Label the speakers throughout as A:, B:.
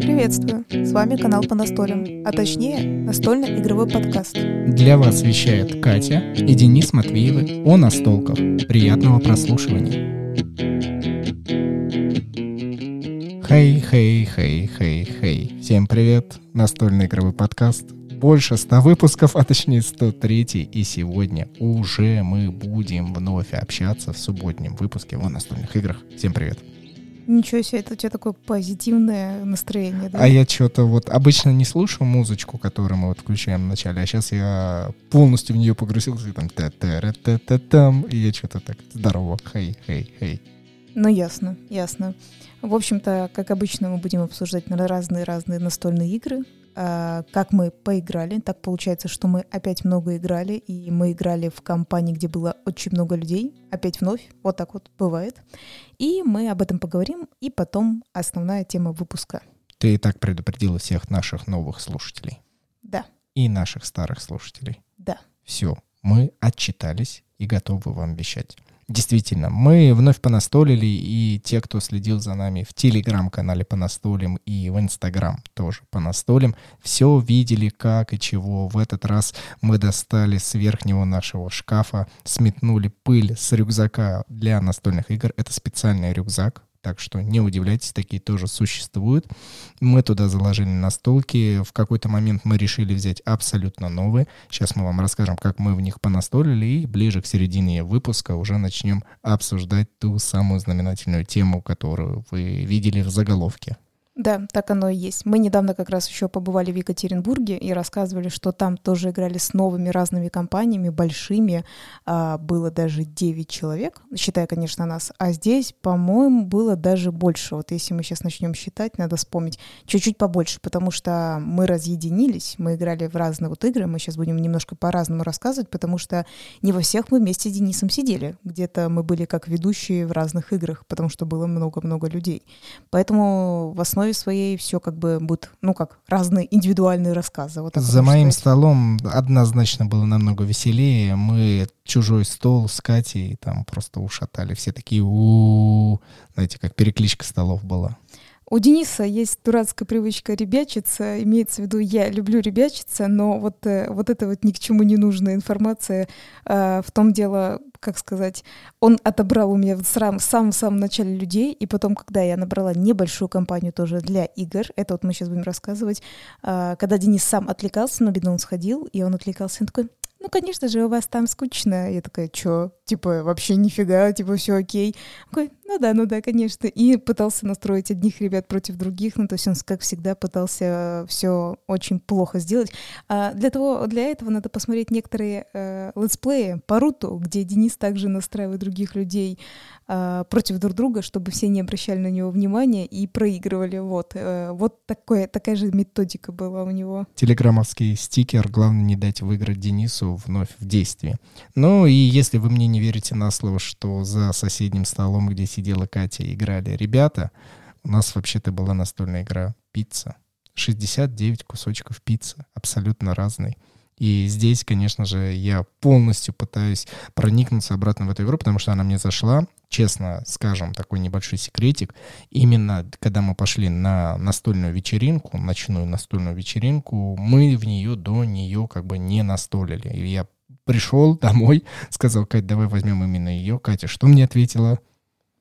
A: Приветствую! С вами канал по настолям, а точнее настольный игровой подкаст.
B: Для вас вещает Катя и Денис Матвеевы о настолках. Приятного прослушивания. Хей, хей, хей, хей, хей. Всем привет. Настольный игровой подкаст. Больше 100 выпусков, а точнее 103. И сегодня уже мы будем вновь общаться в субботнем выпуске о настольных играх. Всем привет.
A: Ничего себе, это у тебя такое позитивное настроение, да?
B: А я что-то вот обычно не слушаю музычку, которую мы вот включаем в начале, а сейчас я полностью в нее погрузился, и там та та ра та та там и я что-то так, здорово, хей, хей, хей.
A: Ну, ясно, ясно. В общем-то, как обычно, мы будем обсуждать разные-разные настольные игры, как мы поиграли. Так получается, что мы опять много играли, и мы играли в компании, где было очень много людей. Опять вновь, вот так вот бывает. И мы об этом поговорим, и потом основная тема выпуска.
B: Ты и так предупредила всех наших новых слушателей.
A: Да.
B: И наших старых слушателей.
A: Да.
B: Все, мы отчитались и готовы вам вещать. Действительно, мы вновь понастолили, и те, кто следил за нами в телеграм-канале Понастолим и в инстаграм тоже Понастолим, все видели, как и чего. В этот раз мы достали с верхнего нашего шкафа, сметнули пыль с рюкзака для настольных игр. Это специальный рюкзак, так что не удивляйтесь, такие тоже существуют. Мы туда заложили настолки. В какой-то момент мы решили взять абсолютно новые. Сейчас мы вам расскажем, как мы в них понастолили. И ближе к середине выпуска уже начнем обсуждать ту самую знаменательную тему, которую вы видели в заголовке.
A: Да, так оно и есть. Мы недавно как раз еще побывали в Екатеринбурге и рассказывали, что там тоже играли с новыми разными компаниями, большими. А, было даже 9 человек, считая, конечно, нас. А здесь, по-моему, было даже больше. Вот если мы сейчас начнем считать, надо вспомнить чуть-чуть побольше, потому что мы разъединились, мы играли в разные вот игры. Мы сейчас будем немножко по-разному рассказывать, потому что не во всех мы вместе с Денисом сидели. Где-то мы были как ведущие в разных играх, потому что было много-много людей. Поэтому в основе основе своей все как бы будет, ну как, разные индивидуальные рассказы. Вот
B: За моим сказать. столом однозначно было намного веселее. Мы чужой стол с Катей там просто ушатали. Все такие, у, знаете, как перекличка столов была.
A: У Дениса есть дурацкая привычка ребячиться, имеется в виду, я люблю ребячиться, но вот, э, вот это вот ни к чему не нужная информация, э, в том дело, как сказать, он отобрал у меня в самом-самом начале людей, и потом, когда я набрала небольшую компанию тоже для игр, это вот мы сейчас будем рассказывать, э, когда Денис сам отвлекался, но бедно он сходил, и он отвлекался, он такой, ну, конечно же, у вас там скучно. Я такая, чё? Типа, вообще нифига, типа, все окей. Такой, ну да, ну да, конечно. И пытался настроить одних ребят против других. Ну, то есть он, как всегда, пытался все очень плохо сделать. А для, того, для этого надо посмотреть некоторые э, летсплеи по руту, где Денис также настраивает других людей э, против друг друга, чтобы все не обращали на него внимания и проигрывали. Вот, э, вот такое, такая же методика была у него.
B: Телеграммовский стикер «Главное не дать выиграть Денису» вновь в действии. Ну и если вы мне не верите на слово, что за соседним столом, где сидела Катя, играли ребята, у нас вообще-то была настольная игра «Пицца». 69 кусочков пиццы, абсолютно разной. И здесь, конечно же, я полностью пытаюсь проникнуться обратно в эту игру, потому что она мне зашла. Честно скажем, такой небольшой секретик. Именно когда мы пошли на настольную вечеринку, ночную настольную вечеринку, мы в нее до нее как бы не настолили. И я пришел домой, сказал, Кать, давай возьмем именно ее. Катя, что мне ответила?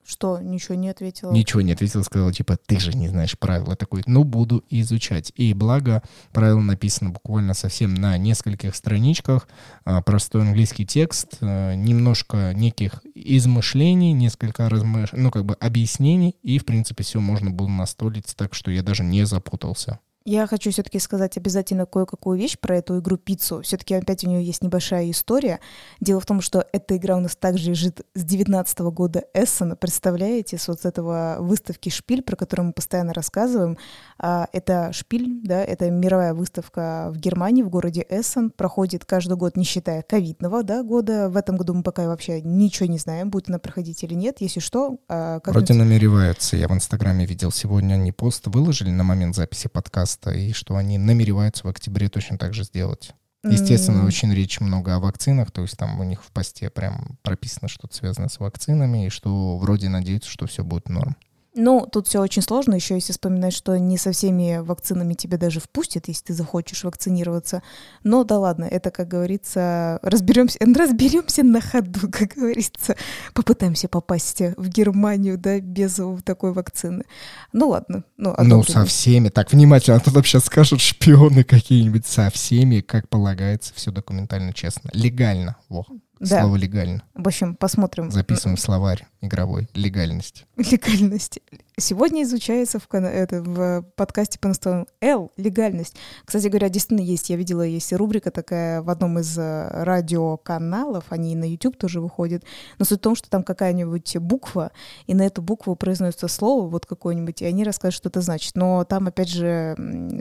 A: Что, ничего не ответила?
B: Ничего не ответила, сказала, типа, ты же не знаешь правила. Такой, ну, буду изучать. И благо, правило написано буквально совсем на нескольких страничках. А, простой английский текст, а, немножко неких измышлений, несколько размыш... ну, как бы объяснений, и, в принципе, все можно было настолить так, что я даже не запутался.
A: Я хочу все-таки сказать обязательно кое-какую вещь про эту игру пиццу. Все-таки опять у нее есть небольшая история. Дело в том, что эта игра у нас также лежит с 19 года Эссена. Представляете, с вот этого выставки «Шпиль», про которую мы постоянно рассказываем. А, это «Шпиль», да, это мировая выставка в Германии, в городе Эссен. Проходит каждый год, не считая ковидного да, года. В этом году мы пока вообще ничего не знаем, будет она проходить или нет. Если что...
B: А, Вроде намеревается. Я в Инстаграме видел сегодня, они пост выложили на момент записи подкаста подкаста, и что они намереваются в октябре точно так же сделать. Естественно, mm. очень речь много о вакцинах, то есть там у них в посте прям прописано что-то связано с вакцинами, и что вроде надеются, что все будет норм.
A: Ну, тут все очень сложно, еще если вспоминать, что не со всеми вакцинами тебя даже впустят, если ты захочешь вакцинироваться. Но да ладно, это, как говорится, разберемся, разберемся на ходу, как говорится. Попытаемся попасть в Германию, да, без такой вакцины. Ну ладно.
B: Ну, ну со всеми. Так, внимательно, а то нам сейчас скажут шпионы какие-нибудь. Со всеми, как полагается, все документально честно. Легально. Во. Да. Слово легально.
A: В общем, посмотрим.
B: Записываем словарь игровой. Легальность.
A: Легальность. Сегодня изучается в, это, в подкасте по настоянию Л легальность. Кстати говоря, действительно есть, я видела, есть рубрика такая в одном из э, радиоканалов, они на YouTube тоже выходят. Но суть в том, что там какая-нибудь буква, и на эту букву произносится слово вот какое-нибудь, и они расскажут, что это значит. Но там, опять же,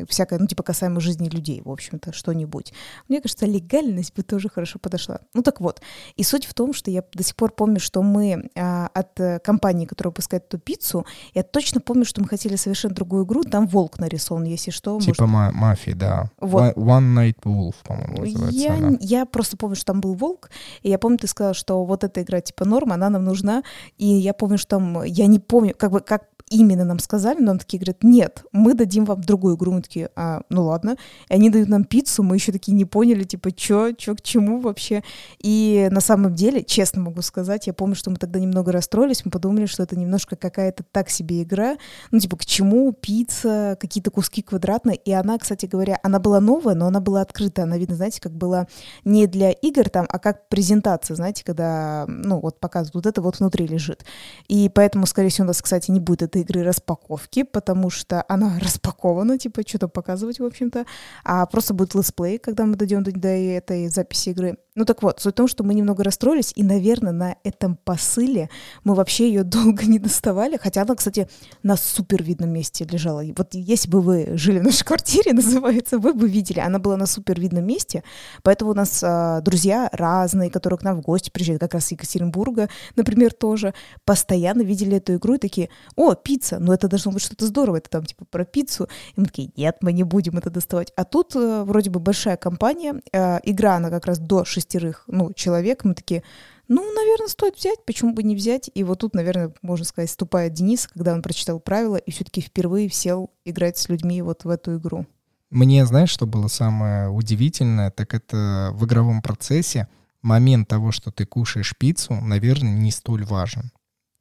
A: всякое, ну, типа касаемо жизни людей, в общем-то, что-нибудь. Мне кажется, легальность бы тоже хорошо подошла. Ну так вот, и суть в том, что я до сих пор помню, что мы а, от э, компании, которая выпускает эту пиццу, я точно помню, что мы хотели совершенно другую игру, там волк нарисован, если что.
B: Типа может... мафии, да. Вот. One Night Wolf, по-моему, называется
A: я,
B: она.
A: Я просто помню, что там был волк, и я помню, ты сказала, что вот эта игра типа норм, она нам нужна, и я помню, что там, я не помню, как бы, как именно нам сказали, но нам такие говорят, нет, мы дадим вам другую игру. Мы такие, а, ну ладно. И они дают нам пиццу, мы еще такие не поняли, типа, что, что, к чему вообще. И на самом деле, честно могу сказать, я помню, что мы тогда немного расстроились, мы подумали, что это немножко какая-то так себе игра. Ну, типа, к чему пицца, какие-то куски квадратные. И она, кстати говоря, она была новая, но она была открытая. Она, видно, знаете, как была не для игр там, а как презентация, знаете, когда, ну, вот показывают, вот это вот внутри лежит. И поэтому, скорее всего, у нас, кстати, не будет этой игры распаковки, потому что она распакована, типа что-то показывать, в общем-то, а просто будет летсплей, когда мы дойдем до, до этой записи игры. Ну так вот, суть в том, что мы немного расстроились, и, наверное, на этом посыле мы вообще ее долго не доставали, хотя она, кстати, на супер видном месте лежала. Вот если бы вы жили в нашей квартире, называется, вы бы видели, она была на супер видном месте, поэтому у нас а, друзья разные, которые к нам в гости приезжают, как раз из Екатеринбурга, например, тоже, постоянно видели эту игру и такие, о, пицца, ну это должно быть что-то здорово, это там типа про пиццу. И мы такие, нет, мы не будем это доставать. А тут э, вроде бы большая компания, э, игра, она как раз до 6 шестерых, ну, человек, мы такие, ну, наверное, стоит взять, почему бы не взять? И вот тут, наверное, можно сказать, ступает Денис, когда он прочитал правила и все-таки впервые сел играть с людьми вот в эту игру.
B: Мне, знаешь, что было самое удивительное, так это в игровом процессе момент того, что ты кушаешь пиццу, наверное, не столь важен.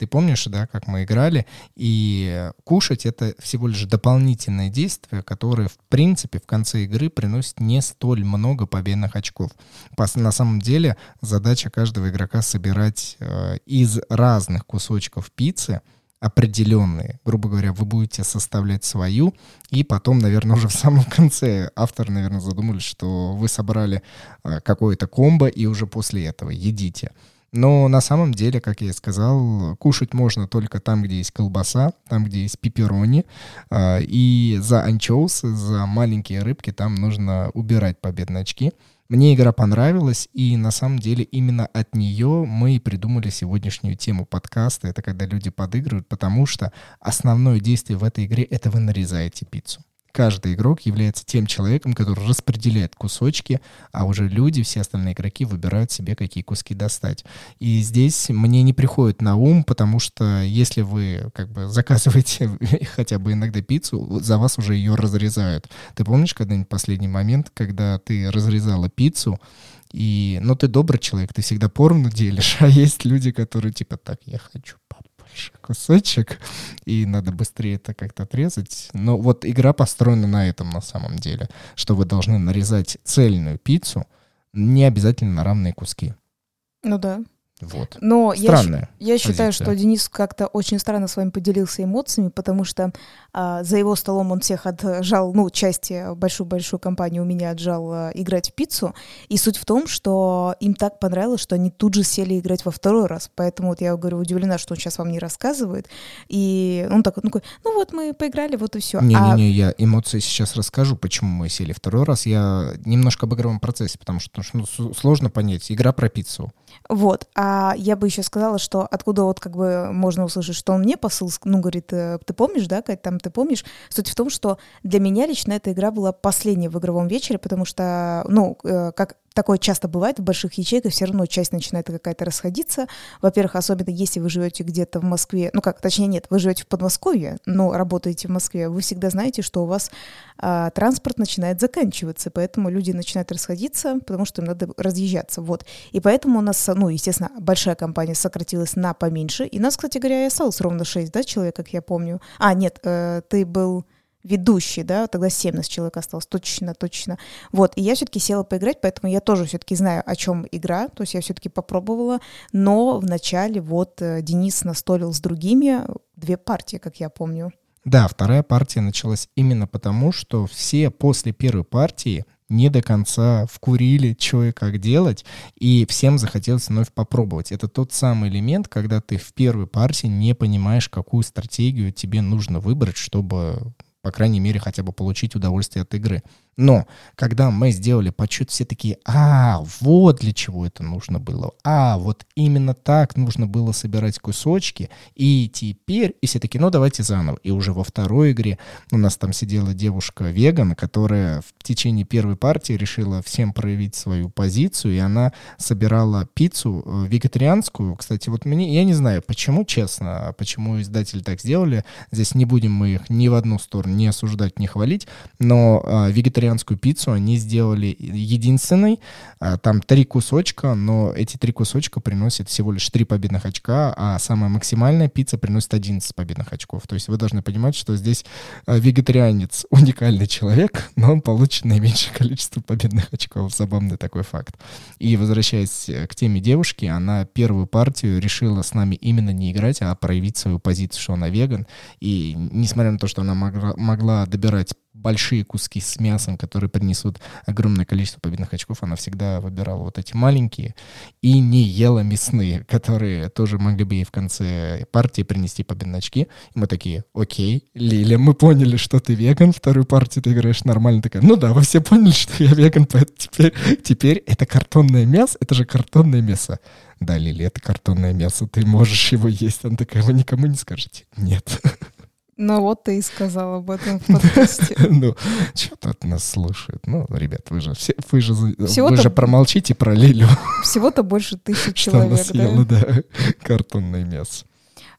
B: Ты помнишь, да, как мы играли? И кушать — это всего лишь дополнительное действие, которое, в принципе, в конце игры приносит не столь много победных очков. На самом деле задача каждого игрока собирать э, из разных кусочков пиццы определенные. Грубо говоря, вы будете составлять свою, и потом, наверное, уже в самом конце автор, наверное, задумались, что вы собрали э, какое-то комбо, и уже после этого едите. Но на самом деле, как я и сказал, кушать можно только там, где есть колбаса, там, где есть пепперони. А, и за анчоусы, за маленькие рыбки там нужно убирать победные очки. Мне игра понравилась, и на самом деле именно от нее мы и придумали сегодняшнюю тему подкаста. Это когда люди подыгрывают, потому что основное действие в этой игре — это вы нарезаете пиццу каждый игрок является тем человеком, который распределяет кусочки, а уже люди, все остальные игроки выбирают себе, какие куски достать. И здесь мне не приходит на ум, потому что если вы как бы заказываете хотя бы иногда пиццу, за вас уже ее разрезают. Ты помнишь когда-нибудь последний момент, когда ты разрезала пиццу, и, ну, ты добрый человек, ты всегда поровну делишь, а есть люди, которые типа, так, я хочу кусочек, и надо быстрее это как-то отрезать. Но вот игра построена на этом на самом деле, что вы должны нарезать цельную пиццу, не обязательно на равные куски.
A: Ну да.
B: Вот.
A: Но Странная я, я считаю, что Денис как-то очень странно с вами поделился эмоциями, потому что за его столом он всех отжал, ну, части, большую-большую компанию у меня отжал а, играть в пиццу. И суть в том, что им так понравилось, что они тут же сели играть во второй раз. Поэтому вот я говорю, удивлена, что он сейчас вам не рассказывает. И он такой, ну, ну вот мы поиграли, вот и все.
B: Не-не-не, а... я эмоции сейчас расскажу, почему мы сели второй раз. Я немножко об игровом процессе, потому что ну, сложно понять. Игра про пиццу.
A: Вот. А я бы еще сказала, что откуда вот как бы можно услышать, что он мне посыл, ну, говорит, «Э, ты помнишь, да, Кать, там ты помнишь? Суть в том, что для меня лично эта игра была последняя в игровом вечере, потому что, ну, э, как такое часто бывает в больших ячейках, все равно часть начинает какая-то расходиться. Во-первых, особенно если вы живете где-то в Москве, ну как, точнее нет, вы живете в Подмосковье, но работаете в Москве, вы всегда знаете, что у вас а, транспорт начинает заканчиваться, поэтому люди начинают расходиться, потому что им надо разъезжаться, вот. И поэтому у нас, ну, естественно, большая компания сократилась на поменьше, и нас, кстати говоря, и осталось ровно 6, да, человек, как я помню. А, нет, э, ты был ведущий, да, тогда 17 человек осталось, точно, точно. Вот, и я все-таки села поиграть, поэтому я тоже все-таки знаю, о чем игра, то есть я все-таки попробовала, но вначале вот э, Денис настолил с другими две партии, как я помню.
B: Да, вторая партия началась именно потому, что все после первой партии не до конца вкурили, что и как делать, и всем захотелось вновь попробовать. Это тот самый элемент, когда ты в первой партии не понимаешь, какую стратегию тебе нужно выбрать, чтобы по крайней мере, хотя бы получить удовольствие от игры. Но когда мы сделали подсчет, все такие, а, вот для чего это нужно было. А, вот именно так нужно было собирать кусочки. И теперь, и все такие, ну давайте заново. И уже во второй игре у нас там сидела девушка-веган, которая в течение первой партии решила всем проявить свою позицию, и она собирала пиццу э, вегетарианскую. Кстати, вот мне, я не знаю, почему, честно, почему издатели так сделали. Здесь не будем мы их ни в одну сторону не осуждать, не хвалить, но а, вегетарианскую вегетарианскую пиццу они сделали единственной. А, там три кусочка, но эти три кусочка приносят всего лишь три победных очка, а самая максимальная пицца приносит 11 победных очков. То есть вы должны понимать, что здесь а, вегетарианец уникальный человек, но он получит наименьшее количество победных очков. Забавный такой факт. И возвращаясь к теме девушки, она первую партию решила с нами именно не играть, а проявить свою позицию, что она веган. И несмотря на то, что она могла, могла добирать большие куски с мясом, которые принесут огромное количество победных очков, она всегда выбирала вот эти маленькие и не ела мясные, которые тоже могли бы ей в конце партии принести победные очки. И мы такие, окей, Лиля, мы поняли, что ты веган, вторую партию ты играешь нормально. Такая, ну да, вы все поняли, что я веган, поэтому теперь, теперь это картонное мясо, это же картонное мясо. Да, Лили, это картонное мясо, ты можешь его есть. Она такая, вы никому не скажете? Нет.
A: Ну вот ты и сказал об этом в подкасте.
B: Ну, что-то от нас слушают. Ну, ребят, вы же все, вы же, вы же промолчите про Лилю.
A: Всего-то больше тысячи человек,
B: Что она съела, да, картонное мясо.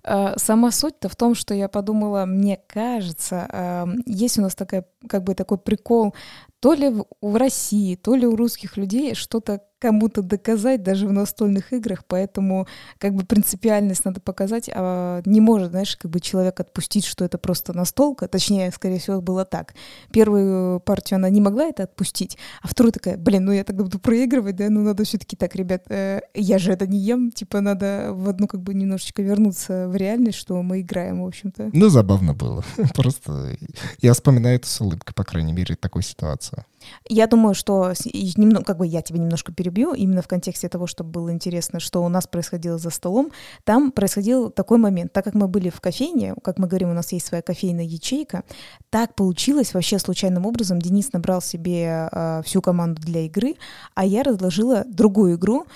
A: А, сама суть-то в том, что я подумала, мне кажется, есть у нас такая, как бы такой прикол, то ли в России, то ли у русских людей что-то кому-то доказать даже в настольных играх, поэтому как бы принципиальность надо показать, а не может, знаешь, как бы человек отпустить, что это просто настолка, точнее, скорее всего, было так. Первую партию она не могла это отпустить, а вторую такая, блин, ну я тогда буду проигрывать, да, ну надо все-таки так, ребят, э, я же это не ем, типа надо в одну как бы немножечко вернуться в реальность, что мы играем, в общем-то.
B: Ну, забавно было. Просто я вспоминаю это с улыбкой, по крайней мере, такой ситуации.
A: Я думаю, что немного, как бы я тебя немножко перебью, именно в контексте того, чтобы было интересно, что у нас происходило за столом. Там происходил такой момент, так как мы были в кофейне, как мы говорим, у нас есть своя кофейная ячейка, так получилось вообще случайным образом. Денис набрал себе э, всю команду для игры, а я разложила другую игру,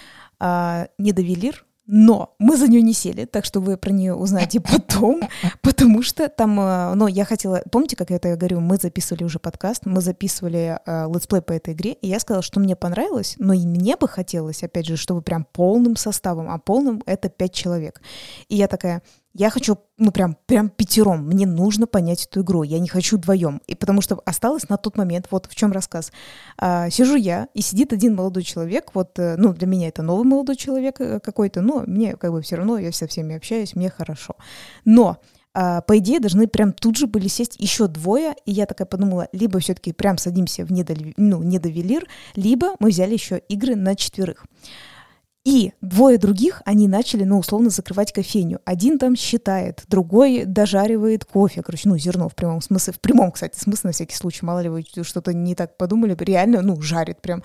A: э, Нидавеллир, но мы за нее не сели, так что вы про нее узнаете потом, потому что там, э, но я хотела, помните, как я это говорю, мы записывали уже подкаст, мы записывали э, летсплей по этой игре, и я сказала, что мне понравилось, но и мне бы хотелось, опять же, чтобы прям полным составом, а полным это пять человек. И я такая, я хочу, ну, прям, прям пятером. Мне нужно понять эту игру. Я не хочу вдвоем. И потому что осталось на тот момент, вот в чем рассказ. А, сижу я, и сидит один молодой человек. Вот, э, ну, для меня это новый молодой человек э, какой-то, но мне как бы все равно, я со всеми общаюсь, мне хорошо. Но а, по идее, должны прям тут же были сесть еще двое, и я такая подумала, либо все-таки прям садимся в недовелир, ну, недовелир, либо мы взяли еще игры на четверых. И двое других, они начали, ну, условно, закрывать кофейню. Один там считает, другой дожаривает кофе, короче, ну, зерно в прямом смысле, в прямом, кстати, смысле, на всякий случай, мало ли вы что-то не так подумали, реально, ну, жарит прям.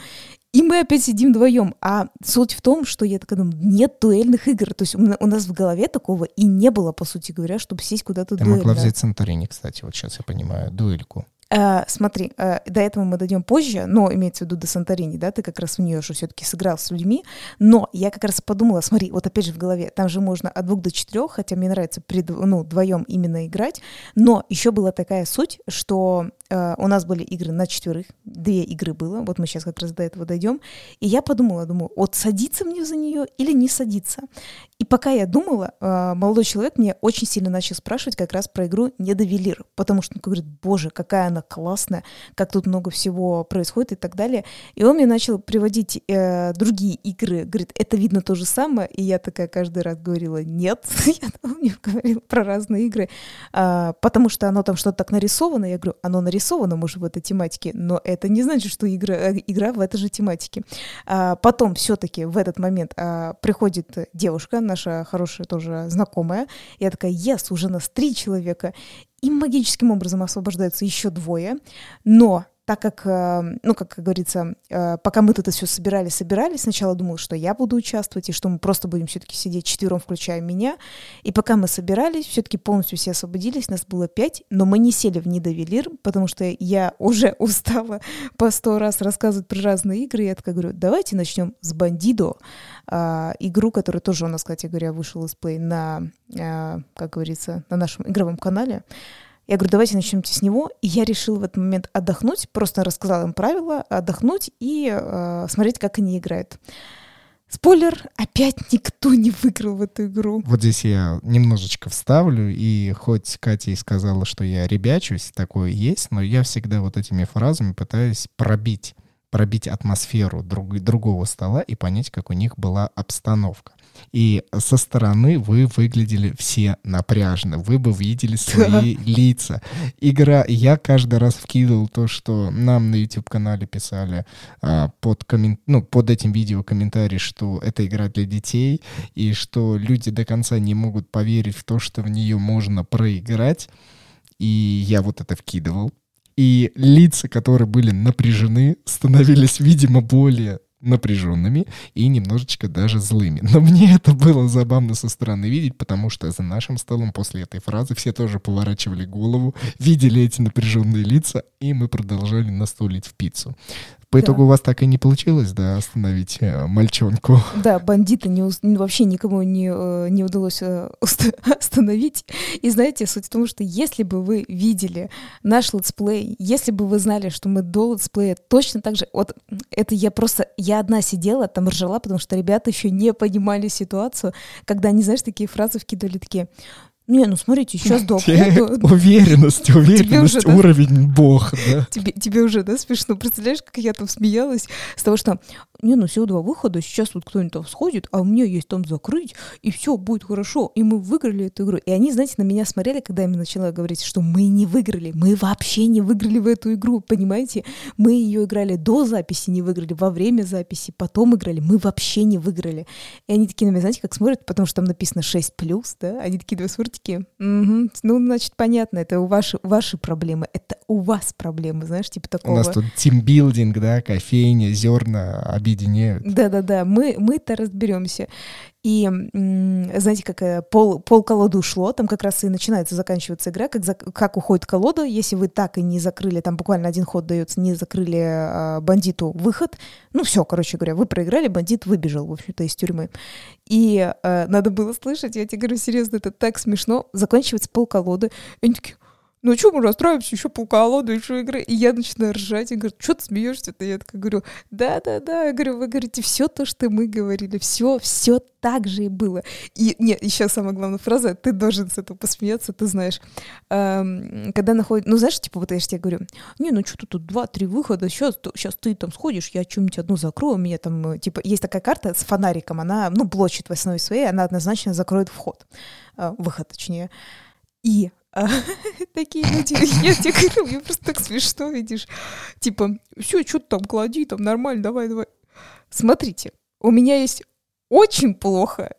A: И мы опять сидим вдвоем. А суть в том, что я такая думаю, нет дуэльных игр. То есть у нас в голове такого и не было, по сути говоря, чтобы сесть куда-то
B: Ты могла взять Санторини, кстати, вот сейчас я понимаю, дуэльку.
A: Э, смотри, э, до этого мы дойдем позже, но имеется в виду до Санторини, да, ты как раз в нее же все-таки сыграл с людьми, но я как раз подумала, смотри, вот опять же в голове, там же можно от двух до четырех, хотя мне нравится при, ну, вдвоем именно играть, но еще была такая суть, что э, у нас были игры на четверых, две игры было, вот мы сейчас как раз до этого дойдем, и я подумала, думаю, вот садиться мне за нее или не садиться. И пока я думала, э, молодой человек мне очень сильно начал спрашивать как раз про игру «Недовелир», потому что он говорит, боже, какая она классная, как тут много всего происходит и так далее. И он мне начал приводить э, другие игры, говорит, это видно то же самое, и я такая каждый раз говорила, нет, я мне говорила про разные игры, э, потому что оно там что-то так нарисовано, я говорю, оно нарисовано, может, в этой тематике, но это не значит, что игра, э, игра в этой же тематике. А потом все-таки в этот момент а, приходит девушка, наша хорошая тоже знакомая. Я такая, yes, уже нас три человека. И магическим образом освобождаются еще двое. Но так как, э, ну, как говорится, э, пока мы тут это все собирали, собирали, сначала думал, что я буду участвовать, и что мы просто будем все-таки сидеть четвером, включая меня. И пока мы собирались, все-таки полностью все освободились, нас было пять, но мы не сели в Нидовелир, потому что я уже устала по сто раз рассказывать про разные игры. Я такая говорю, давайте начнем с Бандидо, а, игру, которая тоже у нас, кстати говоря, вышел из плей на, а, как говорится, на нашем игровом канале. Я говорю, давайте начнем с него. И я решила в этот момент отдохнуть, просто рассказала им правила, отдохнуть и э, смотреть, как они играют. Спойлер, опять никто не выиграл в эту игру.
B: Вот здесь я немножечко вставлю, и хоть Катя и сказала, что я ребячусь, такое есть, но я всегда вот этими фразами пытаюсь пробить пробить атмосферу друг, другого стола и понять, как у них была обстановка. И со стороны вы выглядели все напряженно, вы бы видели свои лица. Игра, я каждый раз вкидывал то, что нам на YouTube-канале писали а, под, коммен... ну, под этим видео комментарий, что это игра для детей, и что люди до конца не могут поверить в то, что в нее можно проиграть. И я вот это вкидывал и лица, которые были напряжены, становились, видимо, более напряженными и немножечко даже злыми. Но мне это было забавно со стороны видеть, потому что за нашим столом после этой фразы все тоже поворачивали голову, видели эти напряженные лица, и мы продолжали настолить в пиццу. По итогу да. у вас так и не получилось, да, остановить э, мальчонку?
A: Да, бандита не, вообще никому не, э, не удалось э, остановить. И знаете, суть в том, что если бы вы видели наш летсплей, если бы вы знали, что мы до летсплея точно так же... Вот это я просто... Я одна сидела, там ржала, потому что ребята еще не понимали ситуацию, когда они, знаешь, такие фразы вкидывали, такие не, ну смотрите, сейчас до
B: Уверенность, уверенность, уровень бог,
A: тебе уже, да, смешно? Представляешь, как я там смеялась с того, что не, ну всего два выхода, сейчас вот кто-нибудь там сходит, а у меня есть там закрыть, и все будет хорошо, и мы выиграли эту игру. И они, знаете, на меня смотрели, когда я начала говорить, что мы не выиграли, мы вообще не выиграли в эту игру, понимаете? Мы ее играли до записи, не выиграли, во время записи, потом играли, мы вообще не выиграли. И они такие на меня, знаете, как смотрят, потому что там написано 6+, да, они такие, два смотрите, угу, ну, значит, понятно, это у ваши, ваши проблемы, это у вас проблемы, знаешь, типа такого.
B: У нас тут тимбилдинг, да, кофейня, зерна, обед объединяют.
A: Да-да-да, мы, мы-то разберемся. И знаете, как э, пол, пол колоды ушло, там как раз и начинается заканчиваться игра, как, за, как уходит колода, если вы так и не закрыли, там буквально один ход дается, не закрыли а, бандиту выход, ну все, короче говоря, вы проиграли, бандит выбежал, в общем-то, из тюрьмы. И а, надо было слышать, я тебе говорю, серьезно, это так смешно, заканчивается пол колоды, и они такие, ну что мы расстраиваемся, еще полколоду, еще игры. И я начинаю ржать, и говорю, что ты смеешься-то? Я такая говорю, да-да-да, говорю, вы говорите все то, что мы говорили, все, все так же и было. И нет, еще самая главная фраза, ты должен с этого посмеяться, ты знаешь. Эм, когда находит, ну знаешь, типа вот я же тебе говорю, не, ну что тут два-три выхода, сейчас, сейчас ты там сходишь, я что-нибудь одну закрою, у меня там, типа, есть такая карта с фонариком, она, ну, блочит в основе своей, она однозначно закроет вход, э, выход точнее. И такие люди, я тебе говорю, мне просто так смешно, видишь. Типа, все, что ты там клади, там нормально, давай, давай. Смотрите, у меня есть очень плохо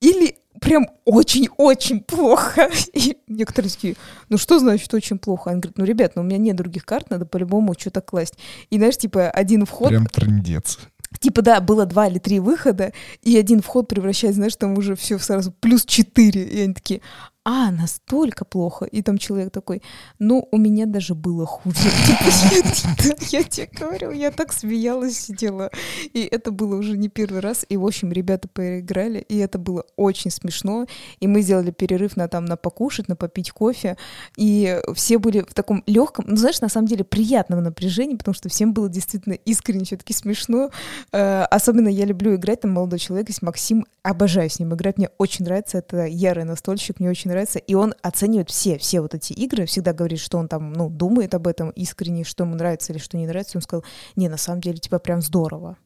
A: или прям очень-очень плохо. И некоторые такие, ну что значит очень плохо? Они говорят, ну, ребят, ну у меня нет других карт, надо по-любому что-то класть. И знаешь, типа, один вход...
B: Прям трендец.
A: Типа, да, было два или три выхода, и один вход превращается, знаешь, там уже все сразу плюс четыре. И они такие, а, настолько плохо. И там человек такой, ну, у меня даже было хуже. Типа, я тебе говорю, я так смеялась, сидела. И это было уже не первый раз. И, в общем, ребята поиграли, и это было очень смешно. И мы сделали перерыв на там на покушать, на попить кофе. И все были в таком легком, ну, знаешь, на самом деле приятном напряжении, потому что всем было действительно искренне все-таки смешно. Э, особенно я люблю играть, там молодой человек есть Максим, обожаю с ним играть, мне очень нравится, это ярый настольщик, мне очень нравится, и он оценивает все, все вот эти игры, всегда говорит, что он там, ну, думает об этом искренне, что ему нравится или что не нравится, он сказал, не, на самом деле, типа, прям здорово.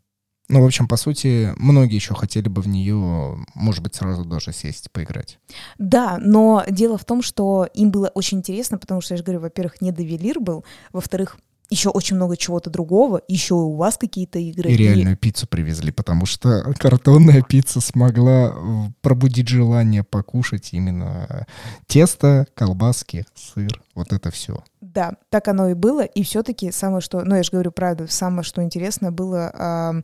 B: Ну, в общем, по сути, многие еще хотели бы в нее, может быть, сразу даже сесть, поиграть.
A: Да, но дело в том, что им было очень интересно, потому что, я же говорю, во-первых, не довелир был, во-вторых, еще очень много чего-то другого, еще у вас какие-то игры.
B: И реальную и... пиццу привезли, потому что картонная пицца смогла пробудить желание покушать именно тесто, колбаски, сыр, вот это все.
A: Да, так оно и было, и все-таки самое что, ну я же говорю правду, самое что интересно было, э,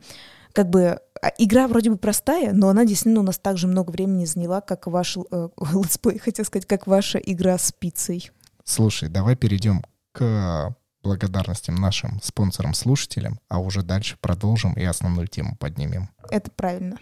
A: как бы а, игра вроде бы простая, но она действительно у нас так же много времени заняла, как ваш э, летсплей, хотел сказать, как ваша игра с пиццей.
B: Слушай, давай перейдем к благодарностям нашим спонсорам-слушателям, а уже дальше продолжим и основную тему поднимем.
A: Это правильно.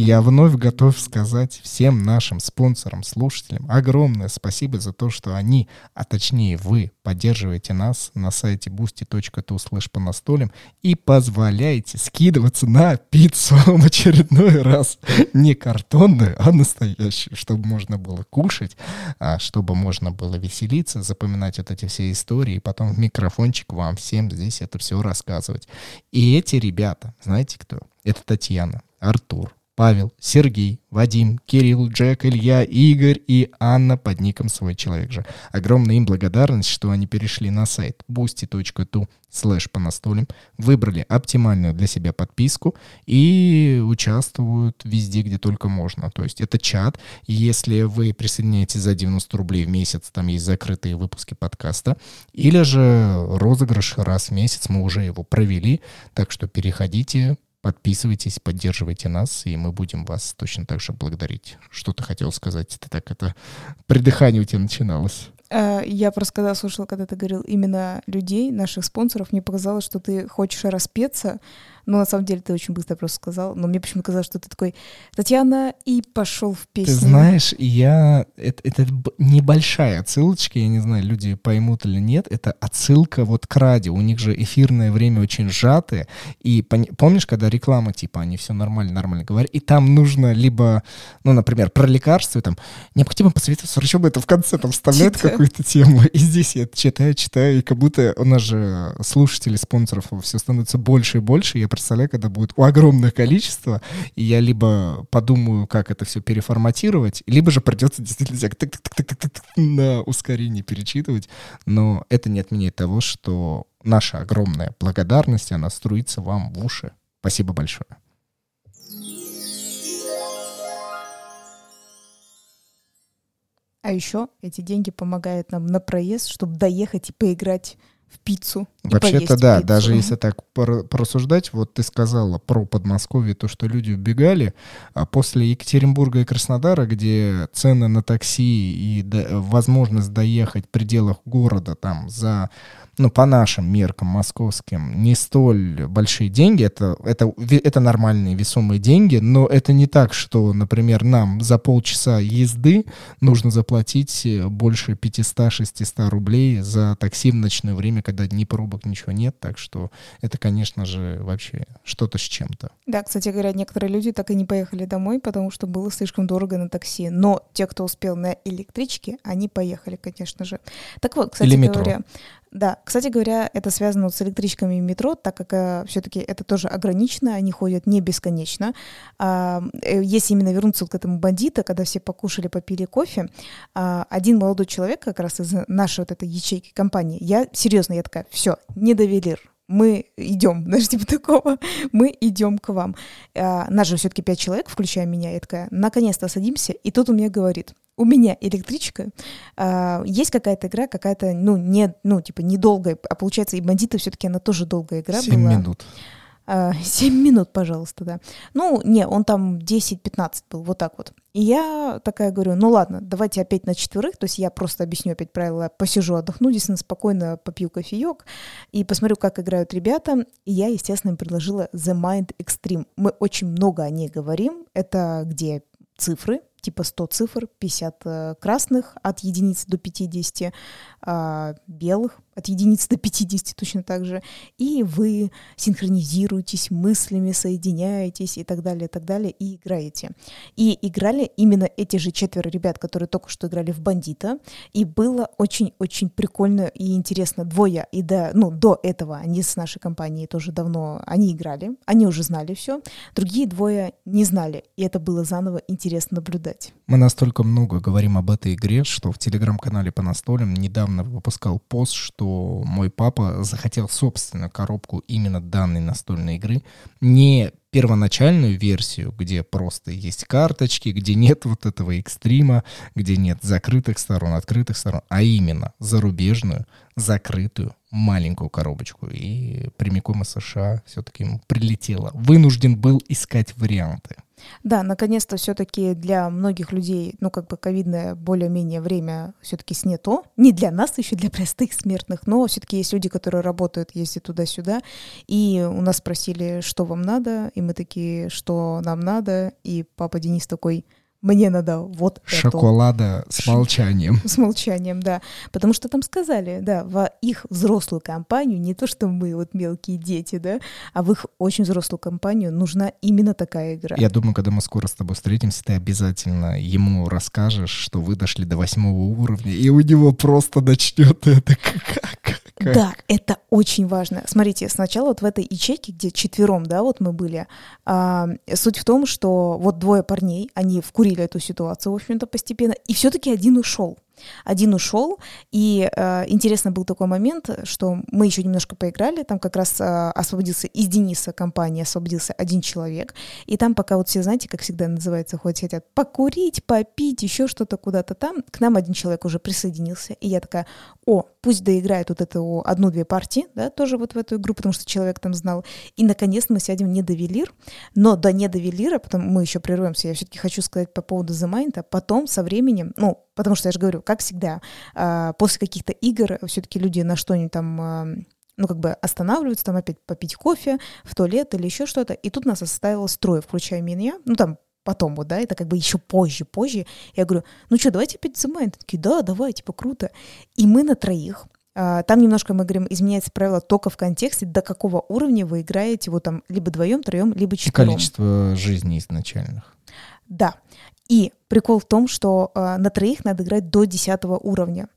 B: Я вновь готов сказать всем нашим спонсорам, слушателям огромное спасибо за то, что они, а точнее вы, поддерживаете нас на сайте boosty.tu slash по настолям и позволяете скидываться на пиццу в очередной раз. Не картонную, а настоящую, чтобы можно было кушать, а чтобы можно было веселиться, запоминать вот эти все истории, и потом в микрофончик вам всем здесь это все рассказывать. И эти ребята, знаете кто? Это Татьяна, Артур, Павел, Сергей, Вадим, Кирилл, Джек, Илья, Игорь и Анна под ником «Свой человек же». Огромная им благодарность, что они перешли на сайт boosty.tu слэш по настолям, выбрали оптимальную для себя подписку и участвуют везде, где только можно. То есть это чат. Если вы присоединяетесь за 90 рублей в месяц, там есть закрытые выпуски подкаста. Или же розыгрыш раз в месяц, мы уже его провели. Так что переходите, Подписывайтесь, поддерживайте нас, и мы будем вас точно так же благодарить. Что ты хотел сказать? Это так, это придыхание у тебя начиналось.
A: Э, я просто когда слушала, когда ты говорил именно людей, наших спонсоров, мне показалось, что ты хочешь распеться, но на самом деле ты очень быстро просто сказал. Но мне почему-то казалось, что ты такой, Татьяна, и пошел в песню.
B: Ты знаешь, я... Это, это небольшая отсылочка, я не знаю, люди поймут или нет. Это отсылка вот к радио. У них же эфирное время очень сжатое. И помнишь, когда реклама, типа, они все нормально, нормально говорят, и там нужно либо, ну, например, про лекарства, там, необходимо посоветоваться врачом, это в конце там вставляют какую-то тему. И здесь я читаю, читаю, и как будто у нас же слушатели, спонсоров все становится больше и больше. Я представляю, когда будет огромное количество, и я либо подумаю, как это все переформатировать, либо же придется действительно на ускорение перечитывать. Но это не отменяет того, что наша огромная благодарность, она струится вам в уши. Спасибо большое.
A: А еще эти деньги помогают нам на проезд, чтобы доехать и поиграть в пиццу.
B: Вообще-то да, пиццу. даже если так порассуждать, вот ты сказала про Подмосковье, то, что люди убегали, а после Екатеринбурга и Краснодара, где цены на такси и возможность доехать в пределах города там за ну, по нашим меркам московским, не столь большие деньги. Это, это, это нормальные весомые деньги, но это не так, что, например, нам за полчаса езды нужно заплатить больше 500-600 рублей за такси в ночное время, когда ни пробок, ничего нет. Так что это, конечно же, вообще что-то с чем-то.
A: Да, кстати говоря, некоторые люди так и не поехали домой, потому что было слишком дорого на такси. Но те, кто успел на электричке, они поехали, конечно же. Так вот, кстати
B: Или
A: метро. говоря, да, кстати говоря, это связано с электричками и метро, так как э, все-таки это тоже ограничено, они ходят не бесконечно. А, э, если именно вернуться к этому бандита, когда все покушали, попили кофе, а, один молодой человек как раз из нашей вот этой ячейки компании, я серьезно, я такая, все, не довелир, мы идем, знаешь, типа такого, мы идем к вам. А, нас же все-таки пять человек, включая меня, я такая, наконец-то садимся, и тут он мне говорит, у меня электричка, а, есть какая-то игра, какая-то, ну, не, ну, типа, недолгая, а получается, и бандиты все-таки она тоже долгая игра
B: 7
A: была.
B: минут.
A: А, 7 минут, пожалуйста, да. Ну, не, он там 10-15 был, вот так вот. И я такая говорю, ну ладно, давайте опять на четверых, то есть я просто объясню опять правила, посижу, отдохну, действительно спокойно попью кофеек и посмотрю, как играют ребята. И я, естественно, им предложила The Mind Extreme. Мы очень много о ней говорим. Это где цифры, типа 100 цифр, 50 э, красных от единицы до 50, э, белых от единицы до 50 точно так же, и вы синхронизируетесь мыслями, соединяетесь и так далее, и так далее, и играете. И играли именно эти же четверо ребят, которые только что играли в «Бандита», и было очень-очень прикольно и интересно. Двое, и до, ну, до этого они с нашей компанией тоже давно, они играли, они уже знали все, другие двое не знали, и это было заново интересно наблюдать.
B: Мы настолько много говорим об этой игре, что в телеграм-канале по настолям недавно выпускал пост, что мой папа захотел собственную коробку именно данной настольной игры, не первоначальную версию, где просто есть карточки, где нет вот этого экстрима, где нет закрытых сторон, открытых сторон, а именно зарубежную, закрытую, маленькую коробочку. И прямиком из США все-таки ему прилетело. Вынужден был искать варианты.
A: Да, наконец-то все-таки для многих людей, ну, как бы ковидное более-менее время все-таки снято. Не для нас, еще для простых смертных, но все-таки есть люди, которые работают, ездят туда-сюда. И у нас спросили, что вам надо, и мы такие, что нам надо. И папа Денис такой, мне надо вот
B: Шоколада
A: это.
B: с молчанием.
A: С молчанием, да. Потому что там сказали, да, в их взрослую компанию, не то, что мы вот мелкие дети, да, а в их очень взрослую компанию нужна именно такая игра.
B: Я думаю, когда мы скоро с тобой встретимся, ты обязательно ему расскажешь, что вы дошли до восьмого уровня, и у него просто начнет это как
A: как? Да, это очень важно. Смотрите, сначала вот в этой ячейке, где четвером, да, вот мы были, а, суть в том, что вот двое парней, они вкурили эту ситуацию, в общем-то, постепенно, и все-таки один ушел. Один ушел, и э, интересно был такой момент, что мы еще немножко поиграли, там как раз э, освободился из Дениса компании, освободился один человек, и там пока вот все, знаете, как всегда называется, хоть хотят покурить, попить, еще что-то куда-то там, к нам один человек уже присоединился, и я такая, о, пусть доиграет вот эту одну-две партии, да, тоже вот в эту игру, потому что человек там знал, и наконец мы сядем не до велир, но до не до велира, потом мы еще прервемся, я все-таки хочу сказать по поводу The Mind, а потом со временем, ну, потому что я же говорю, как всегда, а, после каких-то игр все-таки люди на что-нибудь там а, ну, как бы останавливаются, там опять попить кофе, в туалет или еще что-то. И тут нас оставило строй, включая меня, ну, там, потом вот, да, это как бы еще позже, позже. Я говорю, ну что, давайте опять замаем. Такие, да, давай, типа, круто. И мы на троих, а, там немножко, мы говорим, изменяется правило только в контексте, до какого уровня вы играете, вот там, либо вдвоем, троем, либо четвером.
B: количество жизней изначальных.
A: Да. И прикол в том, что э, на троих надо играть до 10 уровня.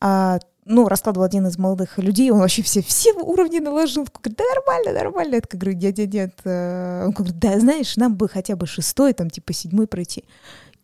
A: А, ну, раскладывал один из молодых людей, он вообще все, все уровни наложил. Он говорит, да нормально, нормально. Я говорю, нет, нет, нет. Э, он говорит, да, знаешь, нам бы хотя бы шестой, там, типа, седьмой пройти.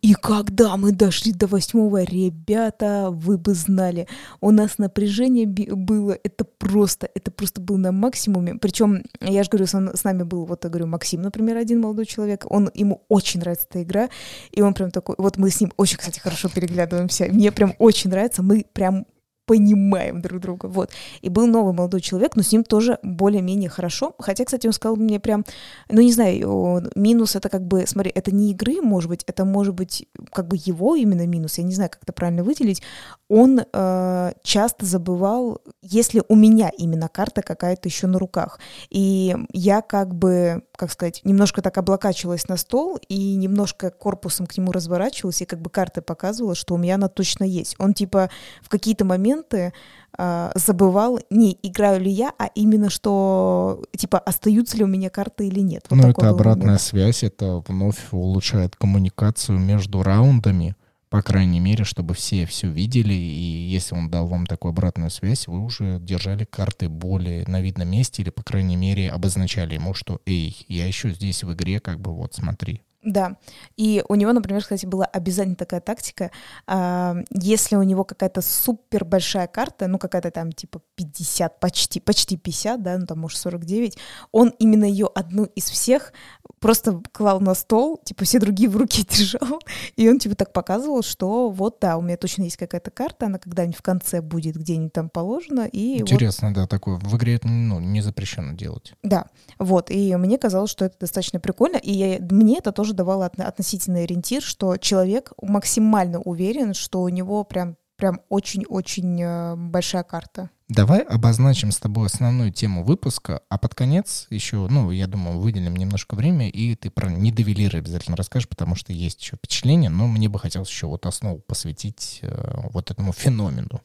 A: И когда мы дошли до восьмого, ребята, вы бы знали, у нас напряжение было, это просто, это просто было на максимуме. Причем, я же говорю, с нами был, вот я говорю, Максим, например, один молодой человек, он, ему очень нравится эта игра, и он прям такой, вот мы с ним очень, кстати, хорошо переглядываемся, мне прям очень нравится, мы прям понимаем друг друга, вот. И был новый молодой человек, но с ним тоже более-менее хорошо, хотя, кстати, он сказал мне прям, ну, не знаю, минус это как бы, смотри, это не игры, может быть, это может быть как бы его именно минус, я не знаю, как это правильно выделить, он э, часто забывал, если у меня именно карта какая-то еще на руках, и я как бы, как сказать, немножко так облокачивалась на стол и немножко корпусом к нему разворачивалась, и как бы карты показывала, что у меня она точно есть. Он типа в какие-то моменты э, забывал, не играю ли я, а именно что, типа, остаются ли у меня карты или нет.
B: Вот ну, это обратная момент. связь, это вновь улучшает коммуникацию между раундами, по крайней мере, чтобы все все видели, и если он дал вам такую обратную связь, вы уже держали карты более на видном месте, или, по крайней мере, обозначали ему, что, эй, я еще здесь в игре, как бы вот смотри.
A: Да, и у него, например, кстати, была обязательно такая тактика, э, если у него какая-то супер большая карта, ну какая-то там типа 50, почти, почти 50, да, ну там может 49, он именно ее одну из всех просто клал на стол, типа все другие в руке держал, и он типа так показывал, что вот да, у меня точно есть какая-то карта, она когда-нибудь в конце будет где-нибудь там положена. И
B: Интересно, вот... да, такое. В игре это ну, не запрещено делать.
A: Да, вот, и мне казалось, что это достаточно прикольно, и я, мне это тоже давало относительный ориентир, что человек максимально уверен, что у него прям прям очень-очень э, большая карта.
B: Давай обозначим с тобой основную тему выпуска, а под конец еще, ну, я думаю, выделим немножко время, и ты про недовелиры обязательно расскажешь, потому что есть еще впечатление, но мне бы хотелось еще вот основу посвятить э, вот этому феномену.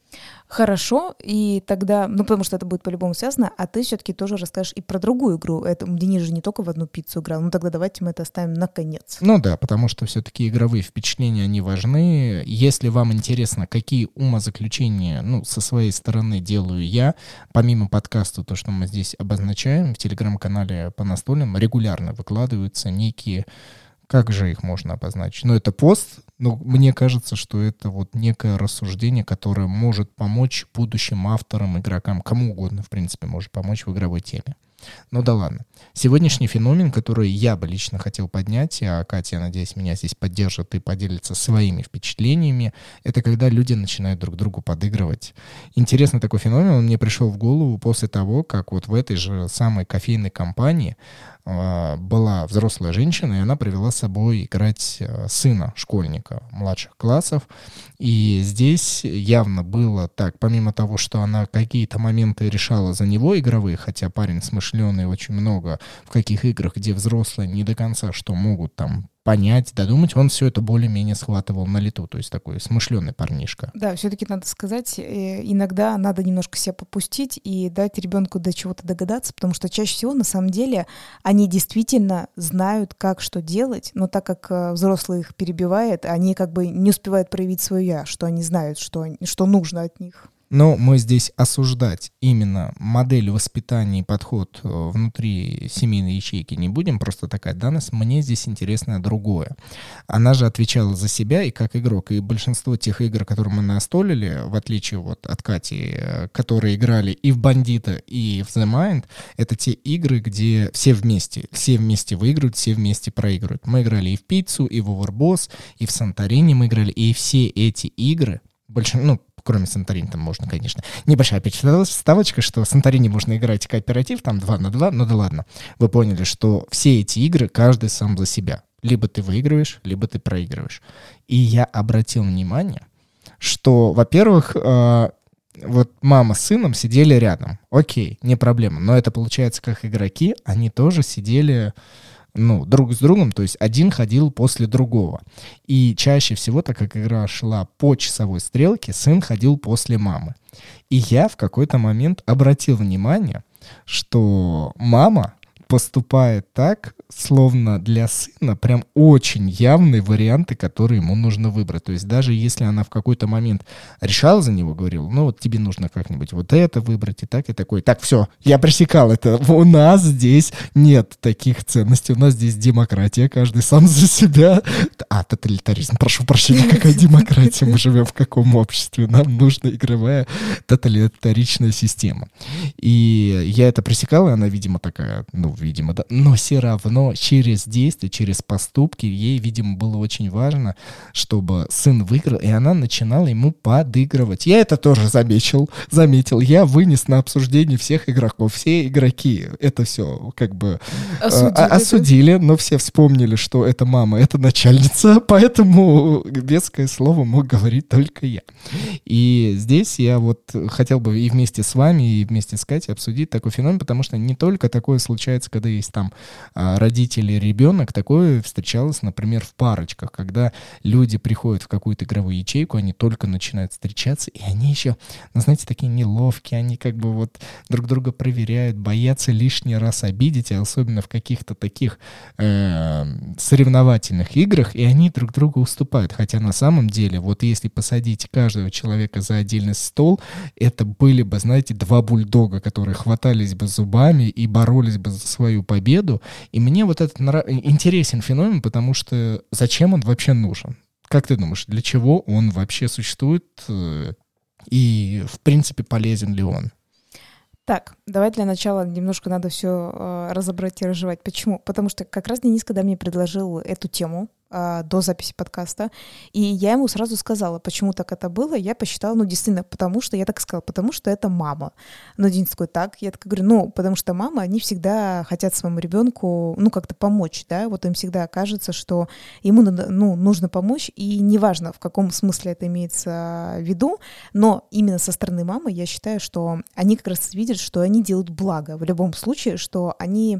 A: Хорошо, и тогда, ну, потому что это будет по-любому связано, а ты все-таки тоже расскажешь и про другую игру. Это Денис же не только в одну пиццу играл, ну тогда давайте мы это оставим на конец.
B: Ну да, потому что все-таки игровые впечатления, они важны. Если вам интересно, какие умозаключения, ну, со своей стороны делаю делаю я. Помимо подкаста, то, что мы здесь обозначаем, в телеграм-канале по настольным регулярно выкладываются некие как же их можно обозначить? Ну, это пост, но мне кажется, что это вот некое рассуждение, которое может помочь будущим авторам, игрокам, кому угодно, в принципе, может помочь в игровой теме. Ну да ладно. Сегодняшний феномен, который я бы лично хотел поднять, а Катя, надеюсь, меня здесь поддержит и поделится своими впечатлениями, это когда люди начинают друг другу подыгрывать. Интересный такой феномен, он мне пришел в голову после того, как вот в этой же самой кофейной компании была взрослая женщина, и она привела с собой играть э, сына школьника младших классов. И здесь явно было так, помимо того, что она какие-то моменты решала за него игровые, хотя парень смышленый очень много в каких играх, где взрослые не до конца что могут там понять, додумать, он все это более-менее схватывал на лету, то есть такой смышленый парнишка.
A: Да, все-таки надо сказать, э, иногда надо немножко себя попустить и дать ребенку до чего-то догадаться, потому что чаще всего на самом деле они действительно знают, как что делать, но так как э, взрослый их перебивает, они как бы не успевают проявить свое я, что они знают, что, что нужно от них.
B: Но мы здесь осуждать именно модель воспитания и подход э, внутри семейной ячейки не будем, просто такая данность. Мне здесь интересно другое. Она же отвечала за себя и как игрок, и большинство тех игр, которые мы настолили, в отличие вот от Кати, э, которые играли и в Бандита, и в The Mind, это те игры, где все вместе, все вместе выигрывают, все вместе проигрывают. Мы играли и в Пиццу, и в Overboss, и в Санторини мы играли, и все эти игры, больше, ну, кроме Санторини там можно, конечно. Небольшая опять ставочка, что в Санторини можно играть кооператив, там 2 на 2, ну да ладно. Вы поняли, что все эти игры, каждый сам за себя. Либо ты выигрываешь, либо ты проигрываешь. И я обратил внимание, что, во-первых, э, вот мама с сыном сидели рядом. Окей, не проблема. Но это получается, как игроки, они тоже сидели ну, друг с другом, то есть один ходил после другого. И чаще всего, так как игра шла по часовой стрелке, сын ходил после мамы. И я в какой-то момент обратил внимание, что мама поступает так, словно для сына прям очень явные варианты, которые ему нужно выбрать. То есть даже если она в какой-то момент решала за него, говорила, ну вот тебе нужно как-нибудь вот это выбрать и так, и такой. Так, все, я пресекал это. У нас здесь нет таких ценностей. У нас здесь демократия, каждый сам за себя. А, тоталитаризм, прошу прощения, какая демократия? Мы живем в каком обществе? Нам нужна игровая тоталитаричная система. И я это пресекал, и она, видимо, такая, ну, видимо, да, но все равно но через действия, через поступки ей, видимо, было очень важно, чтобы сын выиграл, и она начинала ему подыгрывать. Я это тоже заметил, заметил. Я вынес на обсуждение всех игроков. Все игроки это все как бы э, осудили, э, осудили но все вспомнили, что это мама, это начальница, поэтому веское слово мог говорить только я. И здесь я вот хотел бы и вместе с вами, и вместе с Катей обсудить такой феномен, потому что не только такое случается, когда есть там а, родители и ребенок, такое встречалось, например, в парочках, когда люди приходят в какую-то игровую ячейку, они только начинают встречаться, и они еще, ну, знаете, такие неловкие, они как бы вот друг друга проверяют, боятся лишний раз обидеть, а особенно в каких-то таких э, соревновательных играх, и они друг другу уступают. Хотя на самом деле, вот если посадить каждого человека за отдельный стол, это были бы, знаете, два бульдога, которые хватались бы зубами и боролись бы за свою победу. И мне мне вот этот нрав... интересен феномен, потому что зачем он вообще нужен? Как ты думаешь, для чего он вообще существует э, и, в принципе, полезен ли он?
A: Так, давай для начала немножко надо все э, разобрать и разжевать. Почему? Потому что как раз Денис, когда мне предложил эту тему, до записи подкаста. И я ему сразу сказала, почему так это было. Я посчитала, ну, действительно, потому что, я так сказала, потому что это мама. Но Денис такой, так, я так говорю, ну, потому что мама, они всегда хотят своему ребенку, ну, как-то помочь, да, вот им всегда кажется, что ему надо, ну, нужно помочь, и неважно, в каком смысле это имеется в виду, но именно со стороны мамы я считаю, что они как раз видят, что они делают благо в любом случае, что они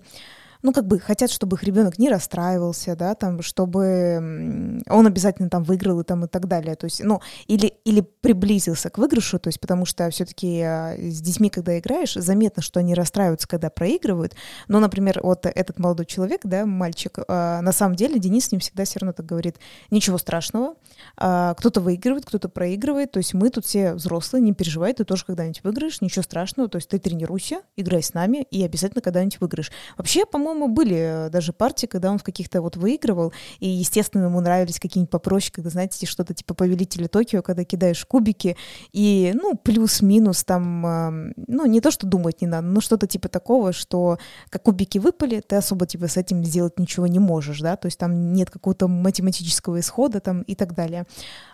A: ну, как бы хотят, чтобы их ребенок не расстраивался, да, там, чтобы он обязательно там выиграл и там и так далее, то есть, ну, или, или приблизился к выигрышу, то есть, потому что все-таки а, с детьми, когда играешь, заметно, что они расстраиваются, когда проигрывают, но, например, вот этот молодой человек, да, мальчик, а, на самом деле Денис с ним всегда все равно так говорит, ничего страшного, а, кто-то выигрывает, кто-то проигрывает, то есть мы тут все взрослые, не переживай, ты тоже когда-нибудь выиграешь, ничего страшного, то есть ты тренируйся, играй с нами и обязательно когда-нибудь выиграешь. Вообще, по-моему, по-моему, были э, даже партии, когда он в каких-то вот выигрывал, и, естественно, ему нравились какие-нибудь попроще, когда, знаете, что-то типа Повелителя Токио, когда кидаешь кубики, и, ну, плюс-минус там, ну, не то, что думать не надо, но что-то типа такого, что как кубики выпали, ты особо типа с этим сделать ничего не можешь, да, то есть там нет какого-то математического исхода там и так далее.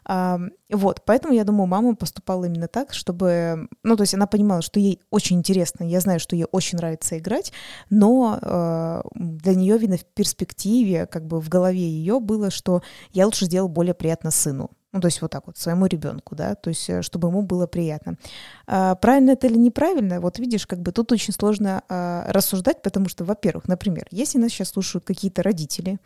A: А, вот, поэтому я думаю, мама поступала именно так, чтобы, ну, то есть она понимала, что ей очень интересно, я знаю, что ей очень нравится играть, но э, для нее, видно, в перспективе, как бы в голове ее было, что я лучше сделал более приятно сыну. Ну, то есть вот так вот, своему ребенку, да, то есть э, чтобы ему было приятно. А, правильно это или неправильно, вот видишь, как бы тут очень сложно а, рассуждать, потому что, во-первых, например, если нас сейчас слушают какие-то родители,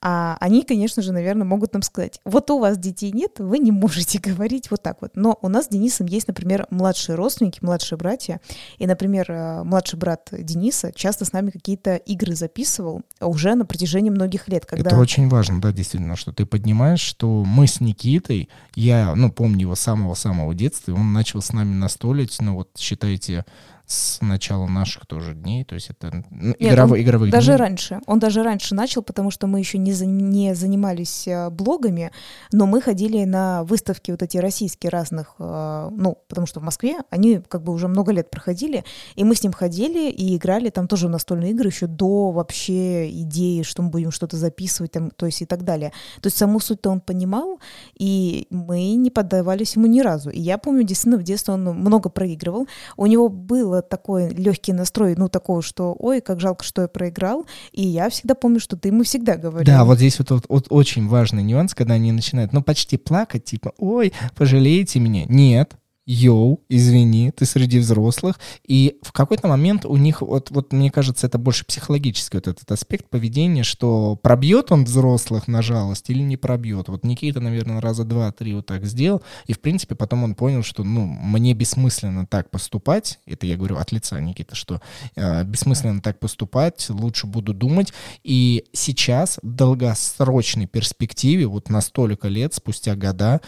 A: а, они, конечно же, наверное, могут нам сказать, вот у вас детей нет, вы не можете говорить вот так вот. Но у нас с Денисом есть, например, младшие родственники, младшие братья, и, например, э, младший брат Дениса часто с нами какие-то игры записывал уже на протяжении многих лет. Когда...
B: Это очень важно, да, действительно, что ты поднимаешь, что мы с Никитой Никитой. Я, ну, помню его с самого-самого детства. Он начал с нами настолить, ну, вот, считайте, с начала наших тоже дней, то есть это ну, Нет, игровые, игровых
A: даже
B: дней.
A: раньше. Он даже раньше начал, потому что мы еще не, за, не занимались а, блогами, но мы ходили на выставки вот эти российские разных, а, ну, потому что в Москве они как бы уже много лет проходили, и мы с ним ходили и играли там тоже настольные игры еще до вообще идеи, что мы будем что-то записывать, там, то есть и так далее. То есть саму суть-то он понимал, и мы не поддавались ему ни разу. И я помню, действительно, в детстве он много проигрывал. У него было такой легкий настрой, ну, такого, что, ой, как жалко, что я проиграл. И я всегда помню, что ты ему всегда говорил.
B: Да, вот здесь вот, вот, вот очень важный нюанс, когда они начинают, ну, почти плакать, типа, ой, пожалеете меня. Нет, йоу, извини, ты среди взрослых. И в какой-то момент у них, вот, вот мне кажется, это больше психологический вот этот аспект поведения, что пробьет он взрослых на жалость или не пробьет. Вот Никита, наверное, раза два-три вот так сделал, и, в принципе, потом он понял, что, ну, мне бессмысленно так поступать, это я говорю от лица Никиты, что э, бессмысленно так поступать, лучше буду думать. И сейчас в долгосрочной перспективе, вот на столько лет, спустя года,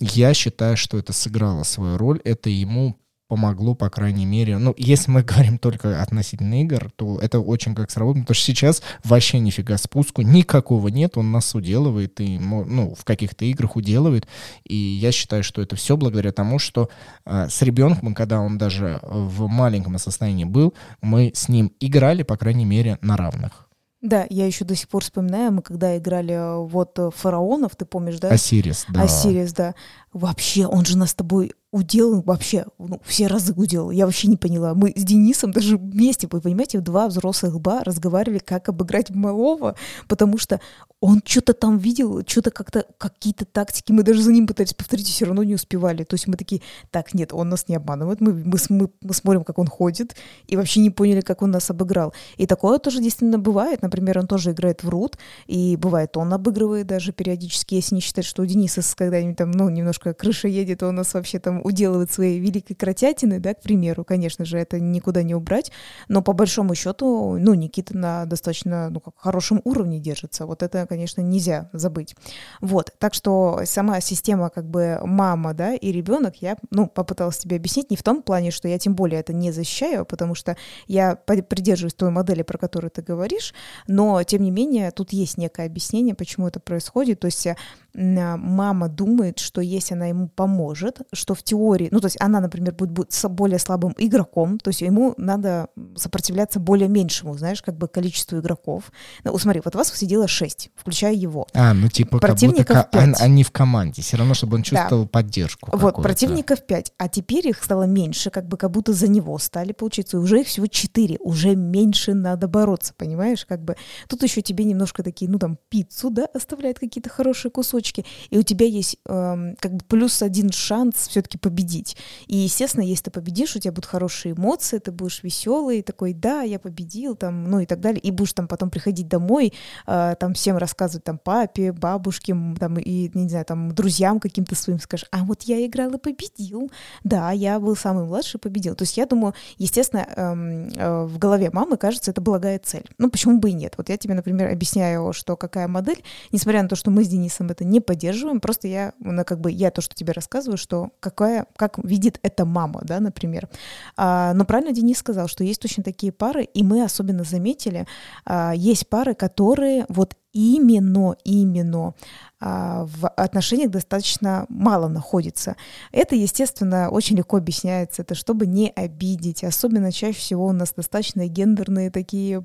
B: я считаю, что это сыграло свою роль, это ему помогло, по крайней мере. Ну, если мы говорим только относительно игр, то это очень как сработано, потому что сейчас вообще нифига спуску никакого нет, он нас уделывает и, ну, в каких-то играх уделывает, и я считаю, что это все благодаря тому, что э, с ребенком, когда он даже в маленьком состоянии был, мы с ним играли, по крайней мере, на равных.
A: Да, я еще до сих пор вспоминаю, мы когда играли э, вот э, фараонов, ты помнишь, да?
B: Осирис, да.
A: Осирис, да. Вообще, он же нас с тобой удел вообще, ну, все разы удел. Я вообще не поняла. Мы с Денисом даже вместе, вы понимаете, два взрослых ба разговаривали, как обыграть малого, потому что он что-то там видел, что-то как-то, какие-то тактики, мы даже за ним пытались повторить, и все равно не успевали. То есть мы такие, так, нет, он нас не обманывает, мы, мы, мы, мы смотрим, как он ходит, и вообще не поняли, как он нас обыграл. И такое тоже действительно бывает. Например, он тоже играет в рут, и бывает, он обыгрывает даже периодически, если не считать, что у Дениса когда-нибудь там, ну, немножко крыша едет, он нас вообще там уделывает своей великой кротятины, да, к примеру, конечно же, это никуда не убрать, но по большому счету, ну, Никита на достаточно, ну, как хорошем уровне держится, вот это, конечно, нельзя забыть. Вот, так что сама система, как бы, мама, да, и ребенок, я, ну, попыталась тебе объяснить не в том плане, что я тем более это не защищаю, потому что я придерживаюсь той модели, про которую ты говоришь, но, тем не менее, тут есть некое объяснение, почему это происходит, то есть мама думает, что если она ему поможет, что в теории, ну, то есть она, например, будет, будет более слабым игроком, то есть ему надо сопротивляться более меньшему, знаешь, как бы количеству игроков. Ну, смотри, вот у вас сидело 6, включая его.
B: А, ну, типа,
A: противников
B: как будто
A: 5.
B: они в команде, все равно, чтобы он чувствовал да. поддержку.
A: Вот, противников 5, а теперь их стало меньше, как бы как будто за него стали, получиться, и уже их всего 4, уже меньше надо бороться, понимаешь, как бы. Тут еще тебе немножко такие, ну, там, пиццу, да, оставляют какие-то хорошие кусочки, и у тебя есть эм, как бы плюс один шанс все-таки победить. И, естественно, если ты победишь, у тебя будут хорошие эмоции, ты будешь веселый, такой, да, я победил, там, ну и так далее, и будешь там потом приходить домой, э, там всем рассказывать, там, папе, бабушке, там, и, не знаю, там, друзьям каким-то своим скажешь, а вот я играл и победил, да, я был самый младший, победил. То есть я думаю, естественно, эм, э, в голове мамы, кажется, это благая цель. Ну, почему бы и нет? Вот я тебе, например, объясняю, что какая модель, несмотря на то, что мы с Денисом это не поддерживаем, просто я, ну, как бы, я то, что тебе рассказываю, что какая, как видит это мама, да, например. А, но правильно Денис сказал, что есть точно такие пары, и мы особенно заметили, а, есть пары, которые вот именно, именно в отношениях достаточно мало находится. Это, естественно, очень легко объясняется, это чтобы не обидеть. Особенно чаще всего у нас достаточно гендерные такие,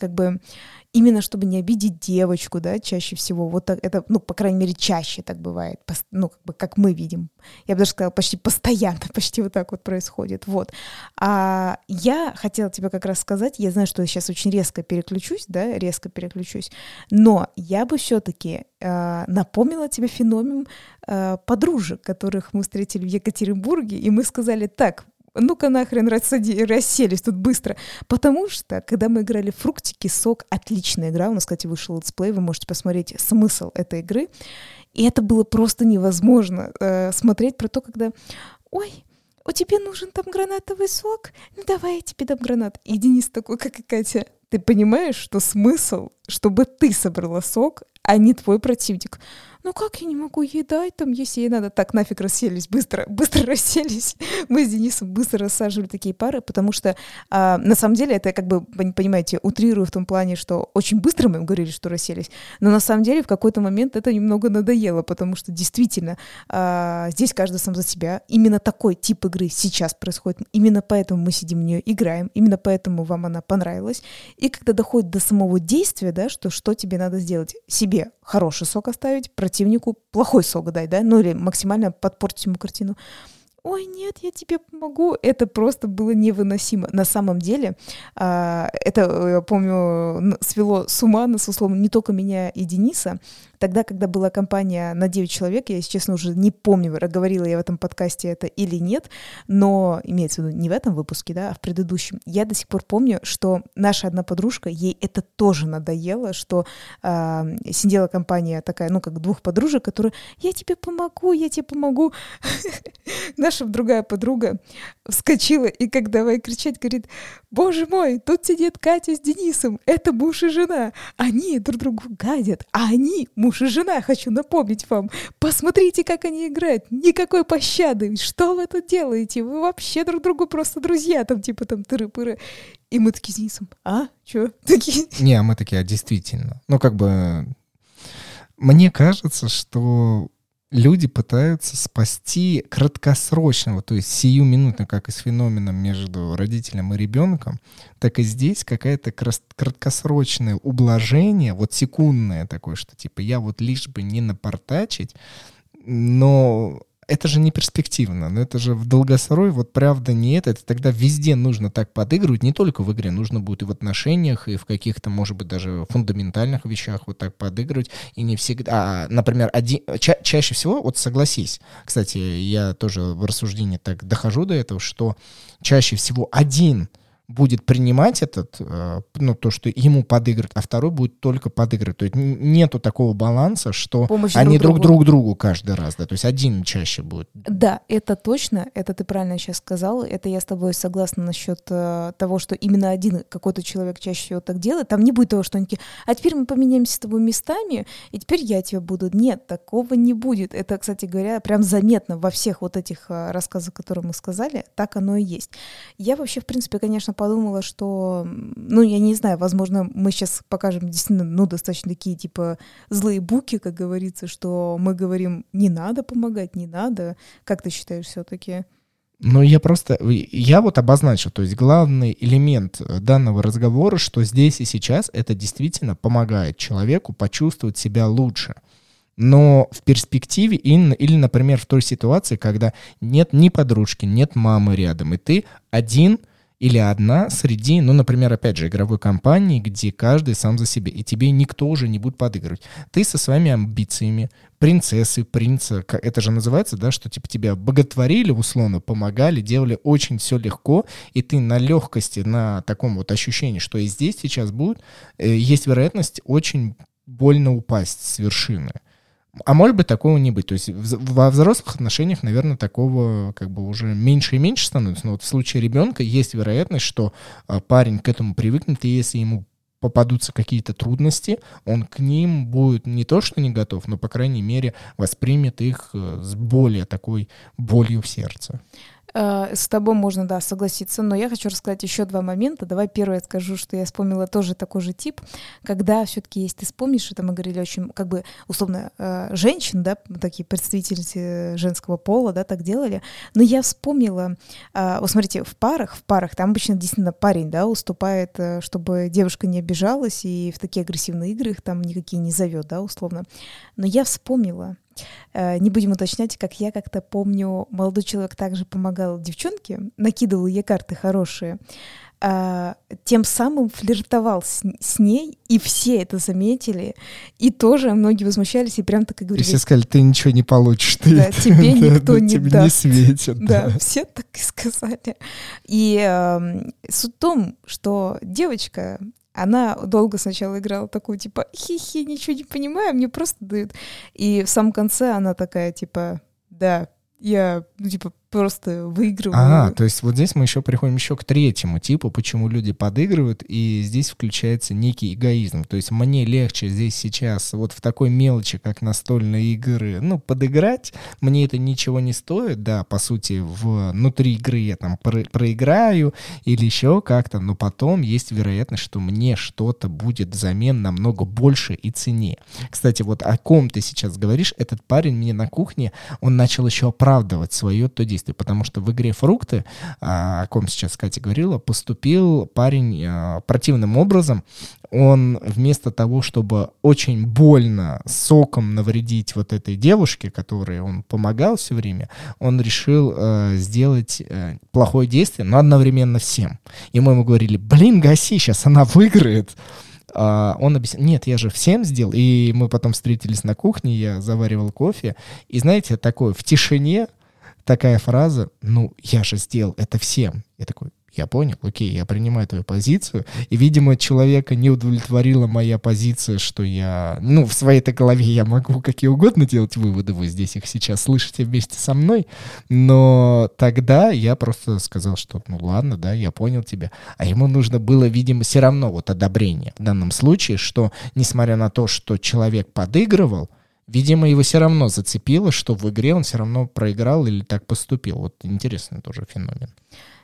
A: как бы, именно чтобы не обидеть девочку, да, чаще всего. Вот так, это, ну, по крайней мере, чаще так бывает, ну, как бы, как мы видим. Я бы даже сказала, почти постоянно, почти вот так вот происходит. Вот. А я хотела тебе как раз сказать, я знаю, что я сейчас очень резко переключусь, да, резко переключусь, но я бы все-таки э, напомнила тебе феномен э, подружек, которых мы встретили в Екатеринбурге, и мы сказали, так, ну-ка нахрен рассади, расселись тут быстро. Потому что, когда мы играли фруктики, сок, отличная игра, у нас, кстати, вышел летсплей, вы можете посмотреть смысл этой игры. И это было просто невозможно э, смотреть про то, когда, ой, у тебя нужен там гранатовый сок? Ну давай я тебе дам гранат. И Денис такой, как и Катя, ты понимаешь, что смысл, чтобы ты собрала сок, а не твой противник? ну как я не могу ей дать там, если ей надо? Так, нафиг расселись, быстро, быстро расселись. Мы с Денисом быстро рассаживали такие пары, потому что а, на самом деле это как бы, понимаете, утрирую в том плане, что очень быстро мы им говорили, что расселись, но на самом деле в какой-то момент это немного надоело, потому что действительно а, здесь каждый сам за себя. Именно такой тип игры сейчас происходит, именно поэтому мы сидим в нее играем, именно поэтому вам она понравилась. И когда доходит до самого действия, да, что что тебе надо сделать? Себе хороший сок оставить, противнику плохой сок дать, да, ну или максимально подпортить ему картину. Ой, нет, я тебе помогу. Это просто было невыносимо. На самом деле, а, это, я помню, свело с ума, с условно, не только меня и Дениса. Тогда, когда была компания на 9 человек, я, если честно, уже не помню, говорила я в этом подкасте это или нет, но имеется в виду не в этом выпуске, да, а в предыдущем. Я до сих пор помню, что наша одна подружка, ей это тоже надоело, что э, сидела компания такая, ну, как двух подружек, которые «я тебе помогу, я тебе помогу». Наша другая подруга вскочила и как давай кричать, говорит «Боже мой, тут сидит Катя с Денисом, это муж и жена, они друг другу гадят, а они муж и жена, хочу напомнить вам. Посмотрите, как они играют. Никакой пощады. Что вы тут делаете? Вы вообще друг другу просто друзья. Там типа там тыры-пыры. И мы такие с Денисом, а? Чё? Такие.
B: Не, а мы такие, а действительно. Ну, как бы... Мне кажется, что люди пытаются спасти краткосрочного, то есть сиюминутно, как и с феноменом между родителем и ребенком, так и здесь какое-то краткосрочное ублажение, вот секундное такое, что типа я вот лишь бы не напортачить, но это же не перспективно, но это же в долгосрой вот правда не это. Это тогда везде нужно так подыгрывать, не только в игре, нужно будет и в отношениях, и в каких-то, может быть, даже фундаментальных вещах вот так подыгрывать. И не всегда, а, например, один, ча чаще всего, вот согласись, кстати, я тоже в рассуждении так дохожу до этого, что чаще всего один — будет принимать этот, э, ну, то, что ему подыгрывают, а второй будет только подыгрывать. То есть нету такого баланса, что Помощь они друг, друг другу. другу каждый раз, да, то есть один чаще будет.
A: Да, это точно, это ты правильно сейчас сказал, это я с тобой согласна насчет э, того, что именно один какой-то человек чаще всего так делает, там не будет того, что они такие, а теперь мы поменяемся с тобой местами, и теперь я тебя буду. Нет, такого не будет. Это, кстати говоря, прям заметно во всех вот этих э, рассказах, которые мы сказали, так оно и есть. Я вообще, в принципе, конечно, просто подумала, что, ну, я не знаю, возможно, мы сейчас покажем действительно, ну, достаточно такие, типа, злые буки, как говорится, что мы говорим, не надо помогать, не надо. Как ты считаешь все-таки?
B: Ну, я просто, я вот обозначил, то есть главный элемент э, данного разговора, что здесь и сейчас это действительно помогает человеку почувствовать себя лучше. Но в перспективе или, например, в той ситуации, когда нет ни подружки, нет мамы рядом, и ты один — или одна среди, ну, например, опять же, игровой компании, где каждый сам за себя, и тебе никто уже не будет подыгрывать. Ты со своими амбициями, принцессы, принца, это же называется, да, что типа тебя боготворили условно, помогали, делали очень все легко, и ты на легкости, на таком вот ощущении, что и здесь сейчас будет, э, есть вероятность очень больно упасть с вершины. А может быть, такого не быть. То есть во взрослых отношениях, наверное, такого как бы уже меньше и меньше становится. Но вот в случае ребенка есть вероятность, что а, парень к этому привыкнет, и если ему попадутся какие-то трудности, он к ним будет не то что не готов, но, по крайней мере, воспримет их э, с более такой болью в сердце.
A: Э, с тобой можно, да, согласиться, но я хочу рассказать еще два момента. Давай первое скажу, что я вспомнила тоже такой же тип, когда все-таки есть, ты вспомнишь, это мы говорили очень, как бы, условно, э, женщин, да, такие представительницы женского пола, да, так делали, но я вспомнила, э, вот смотрите, в парах, в парах, там обычно действительно парень, да, уступает, чтобы девушка не обижалась, и в такие агрессивные игры их там никакие не зовет, да, условно. Но я вспомнила, Э, не будем уточнять, как я как-то помню, молодой человек также помогал девчонке, накидывал ей карты хорошие, а, тем самым флиртовал с, с ней, и все это заметили, и тоже многие возмущались, и прям так и говорили.
B: И все сказали, ты ничего не получишь. Ты
A: да, тебе никто не
B: тебе
A: даст.
B: не светит.
A: Да, да, все так и сказали. И э, суть в том, что девочка она долго сначала играла такую, типа, хи-хи, ничего не понимаю, мне просто дают. И в самом конце она такая, типа, да, я, ну, типа, просто выигрываю.
B: А, то есть вот здесь мы еще приходим еще к третьему типу, почему люди подыгрывают, и здесь включается некий эгоизм. То есть мне легче здесь сейчас вот в такой мелочи, как настольные игры, ну, подыграть, мне это ничего не стоит, да, по сути, внутри игры я там про проиграю или еще как-то, но потом есть вероятность, что мне что-то будет взамен намного больше и ценнее. Кстати, вот о ком ты сейчас говоришь, этот парень мне на кухне, он начал еще оправдывать свое то действие действий, потому что в игре «Фрукты», а, о ком сейчас Катя говорила, поступил парень а, противным образом. Он вместо того, чтобы очень больно соком навредить вот этой девушке, которой он помогал все время, он решил э, сделать э, плохое действие, но одновременно всем. И мы ему говорили, блин, гаси, сейчас она выиграет. Uh, он объяснил, нет, я же всем сделал. И мы потом встретились на кухне, я заваривал кофе. И знаете, такое в тишине такая фраза, ну, я же сделал это всем. Я такой, я понял, окей, я принимаю твою позицию. И, видимо, человека не удовлетворила моя позиция, что я... Ну, в своей-то голове я могу какие угодно делать выводы, вы здесь их сейчас слышите вместе со мной. Но тогда я просто сказал, что ну ладно, да, я понял тебя. А ему нужно было, видимо, все равно вот одобрение. В данном случае, что, несмотря на то, что человек подыгрывал, Видимо, его все равно зацепило, что в игре он все равно проиграл или так поступил. Вот интересный тоже феномен.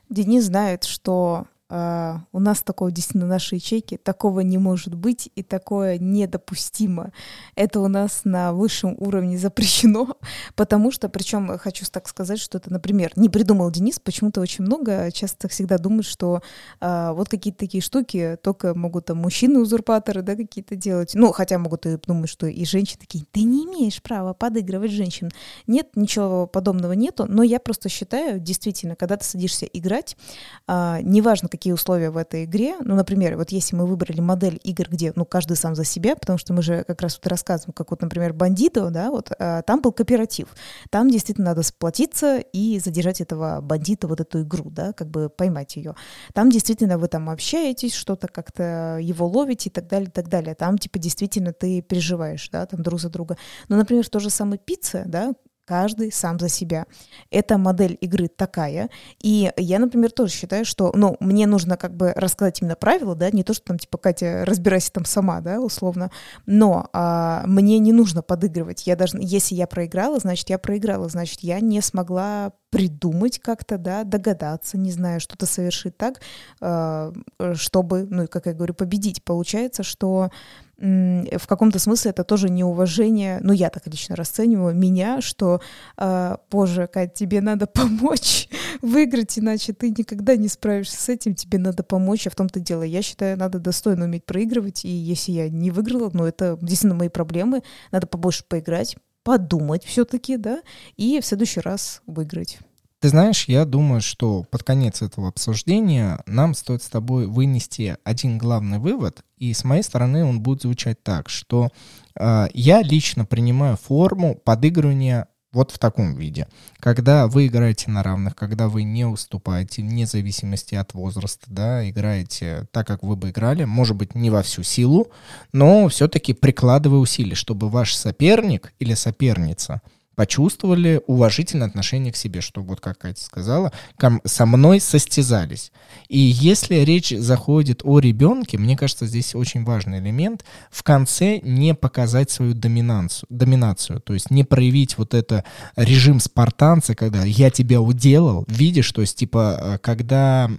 A: Денис знает, что Uh, у нас такого действительно нашей ячейки, такого не может быть и такое недопустимо. Это у нас на высшем уровне запрещено, потому что, причем хочу так сказать, что это, например, не придумал Денис, почему-то очень много, часто всегда думают, что uh, вот какие-то такие штуки только могут там мужчины-узурпаторы, да, какие-то делать, ну, хотя могут и думать, что и женщины такие, ты не имеешь права подыгрывать женщин. Нет, ничего подобного нету, но я просто считаю, действительно, когда ты садишься играть, uh, неважно, какие условия в этой игре. Ну, например, вот если мы выбрали модель игр, где, ну, каждый сам за себя, потому что мы же как раз вот рассказываем, как вот, например, бандиту, да, вот а, там был кооператив. Там действительно надо сплотиться и задержать этого бандита, вот эту игру, да, как бы поймать ее. Там действительно вы там общаетесь, что-то как-то его ловите и так далее, и так далее. Там, типа, действительно ты переживаешь, да, там друг за друга. Но, например, то же самое пицца, да, каждый сам за себя. Эта модель игры такая. И я, например, тоже считаю, что, ну, мне нужно как бы рассказать именно правила, да, не то, что там, типа, Катя, разбирайся там сама, да, условно, но а, мне не нужно подыгрывать. Я должна, если я проиграла, значит, я проиграла, значит, я не смогла придумать как-то, да, догадаться, не знаю, что-то совершить так, а, чтобы, ну, как я говорю, победить. Получается, что в каком-то смысле это тоже неуважение, ну я так лично расцениваю меня, что, э, боже, Кать, тебе надо помочь выиграть, иначе ты никогда не справишься с этим, тебе надо помочь, а в том-то дело, я считаю, надо достойно уметь проигрывать, и если я не выиграла, ну это действительно мои проблемы, надо побольше поиграть, подумать все-таки, да, и в следующий раз выиграть.
B: Ты знаешь, я думаю, что под конец этого обсуждения нам стоит с тобой вынести один главный вывод, и с моей стороны он будет звучать так, что э, я лично принимаю форму подыгрывания вот в таком виде. Когда вы играете на равных, когда вы не уступаете, вне зависимости от возраста, да, играете так, как вы бы играли, может быть, не во всю силу, но все-таки прикладывая усилия, чтобы ваш соперник или соперница – почувствовали уважительное отношение к себе, что вот как Катя сказала, со мной состязались. И если речь заходит о ребенке, мне кажется, здесь очень важный элемент, в конце не показать свою доминацию, доминацию то есть не проявить вот это режим спартанца, когда я тебя уделал, видишь, то есть типа, э, когда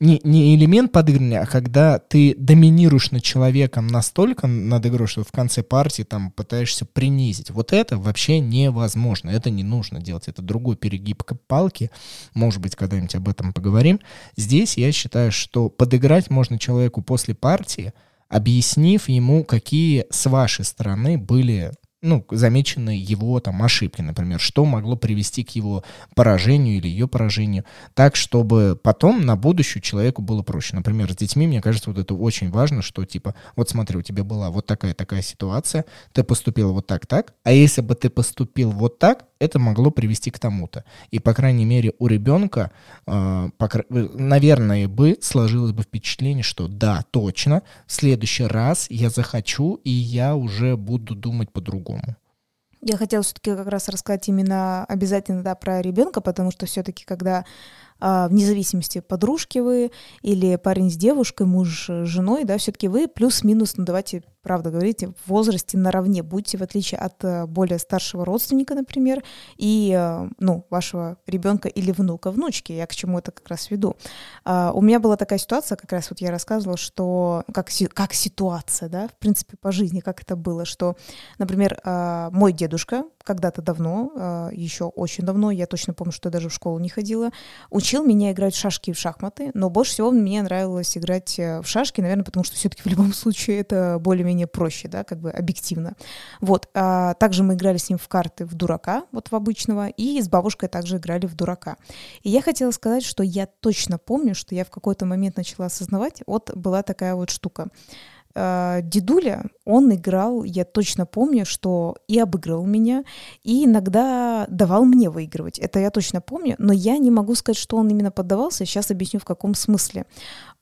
B: не, не элемент подыгрывания, а когда ты доминируешь над человеком настолько над игрой, что в конце партии там пытаешься принизить. Вот это вообще не невозможно. Это не нужно делать. Это другой перегиб палки. Может быть, когда-нибудь об этом поговорим. Здесь я считаю, что подыграть можно человеку после партии, объяснив ему, какие с вашей стороны были ну, замечены его там ошибки, например, что могло привести к его поражению или ее поражению, так, чтобы потом на будущее человеку было проще. Например, с детьми, мне кажется, вот это очень важно, что типа, вот смотри, у тебя была вот такая-такая ситуация, ты поступил вот так-так, а если бы ты поступил вот так, это могло привести к тому-то. И, по крайней мере, у ребенка, э, покр... наверное, бы сложилось бы впечатление, что да, точно, в следующий раз я захочу, и я уже буду думать по-другому.
A: Я хотела все-таки как раз рассказать именно обязательно да, про ребенка, потому что все-таки, когда а, вне зависимости, подружки вы или парень с девушкой, муж с женой, да, все-таки вы плюс-минус, ну давайте правда говорите, в возрасте наравне будьте, в отличие от э, более старшего родственника, например, и, э, ну, вашего ребенка или внука, внучки, я к чему это как раз веду. А, у меня была такая ситуация, как раз вот я рассказывала, что как, как ситуация, да, в принципе, по жизни, как это было, что, например, а, мой дедушка когда-то давно, а, еще очень давно, я точно помню, что я даже в школу не ходила, учил учил меня играть в шашки и в шахматы, но больше всего мне нравилось играть э, в шашки, наверное, потому что все-таки в любом случае это более-менее проще, да, как бы объективно. Вот. А также мы играли с ним в карты в дурака, вот в обычного, и с бабушкой также играли в дурака. И я хотела сказать, что я точно помню, что я в какой-то момент начала осознавать, вот была такая вот штука. Э, дедуля, он играл, я точно помню, что и обыгрывал меня, и иногда давал мне выигрывать. Это я точно помню, но я не могу сказать, что он именно поддавался. Сейчас объясню, в каком смысле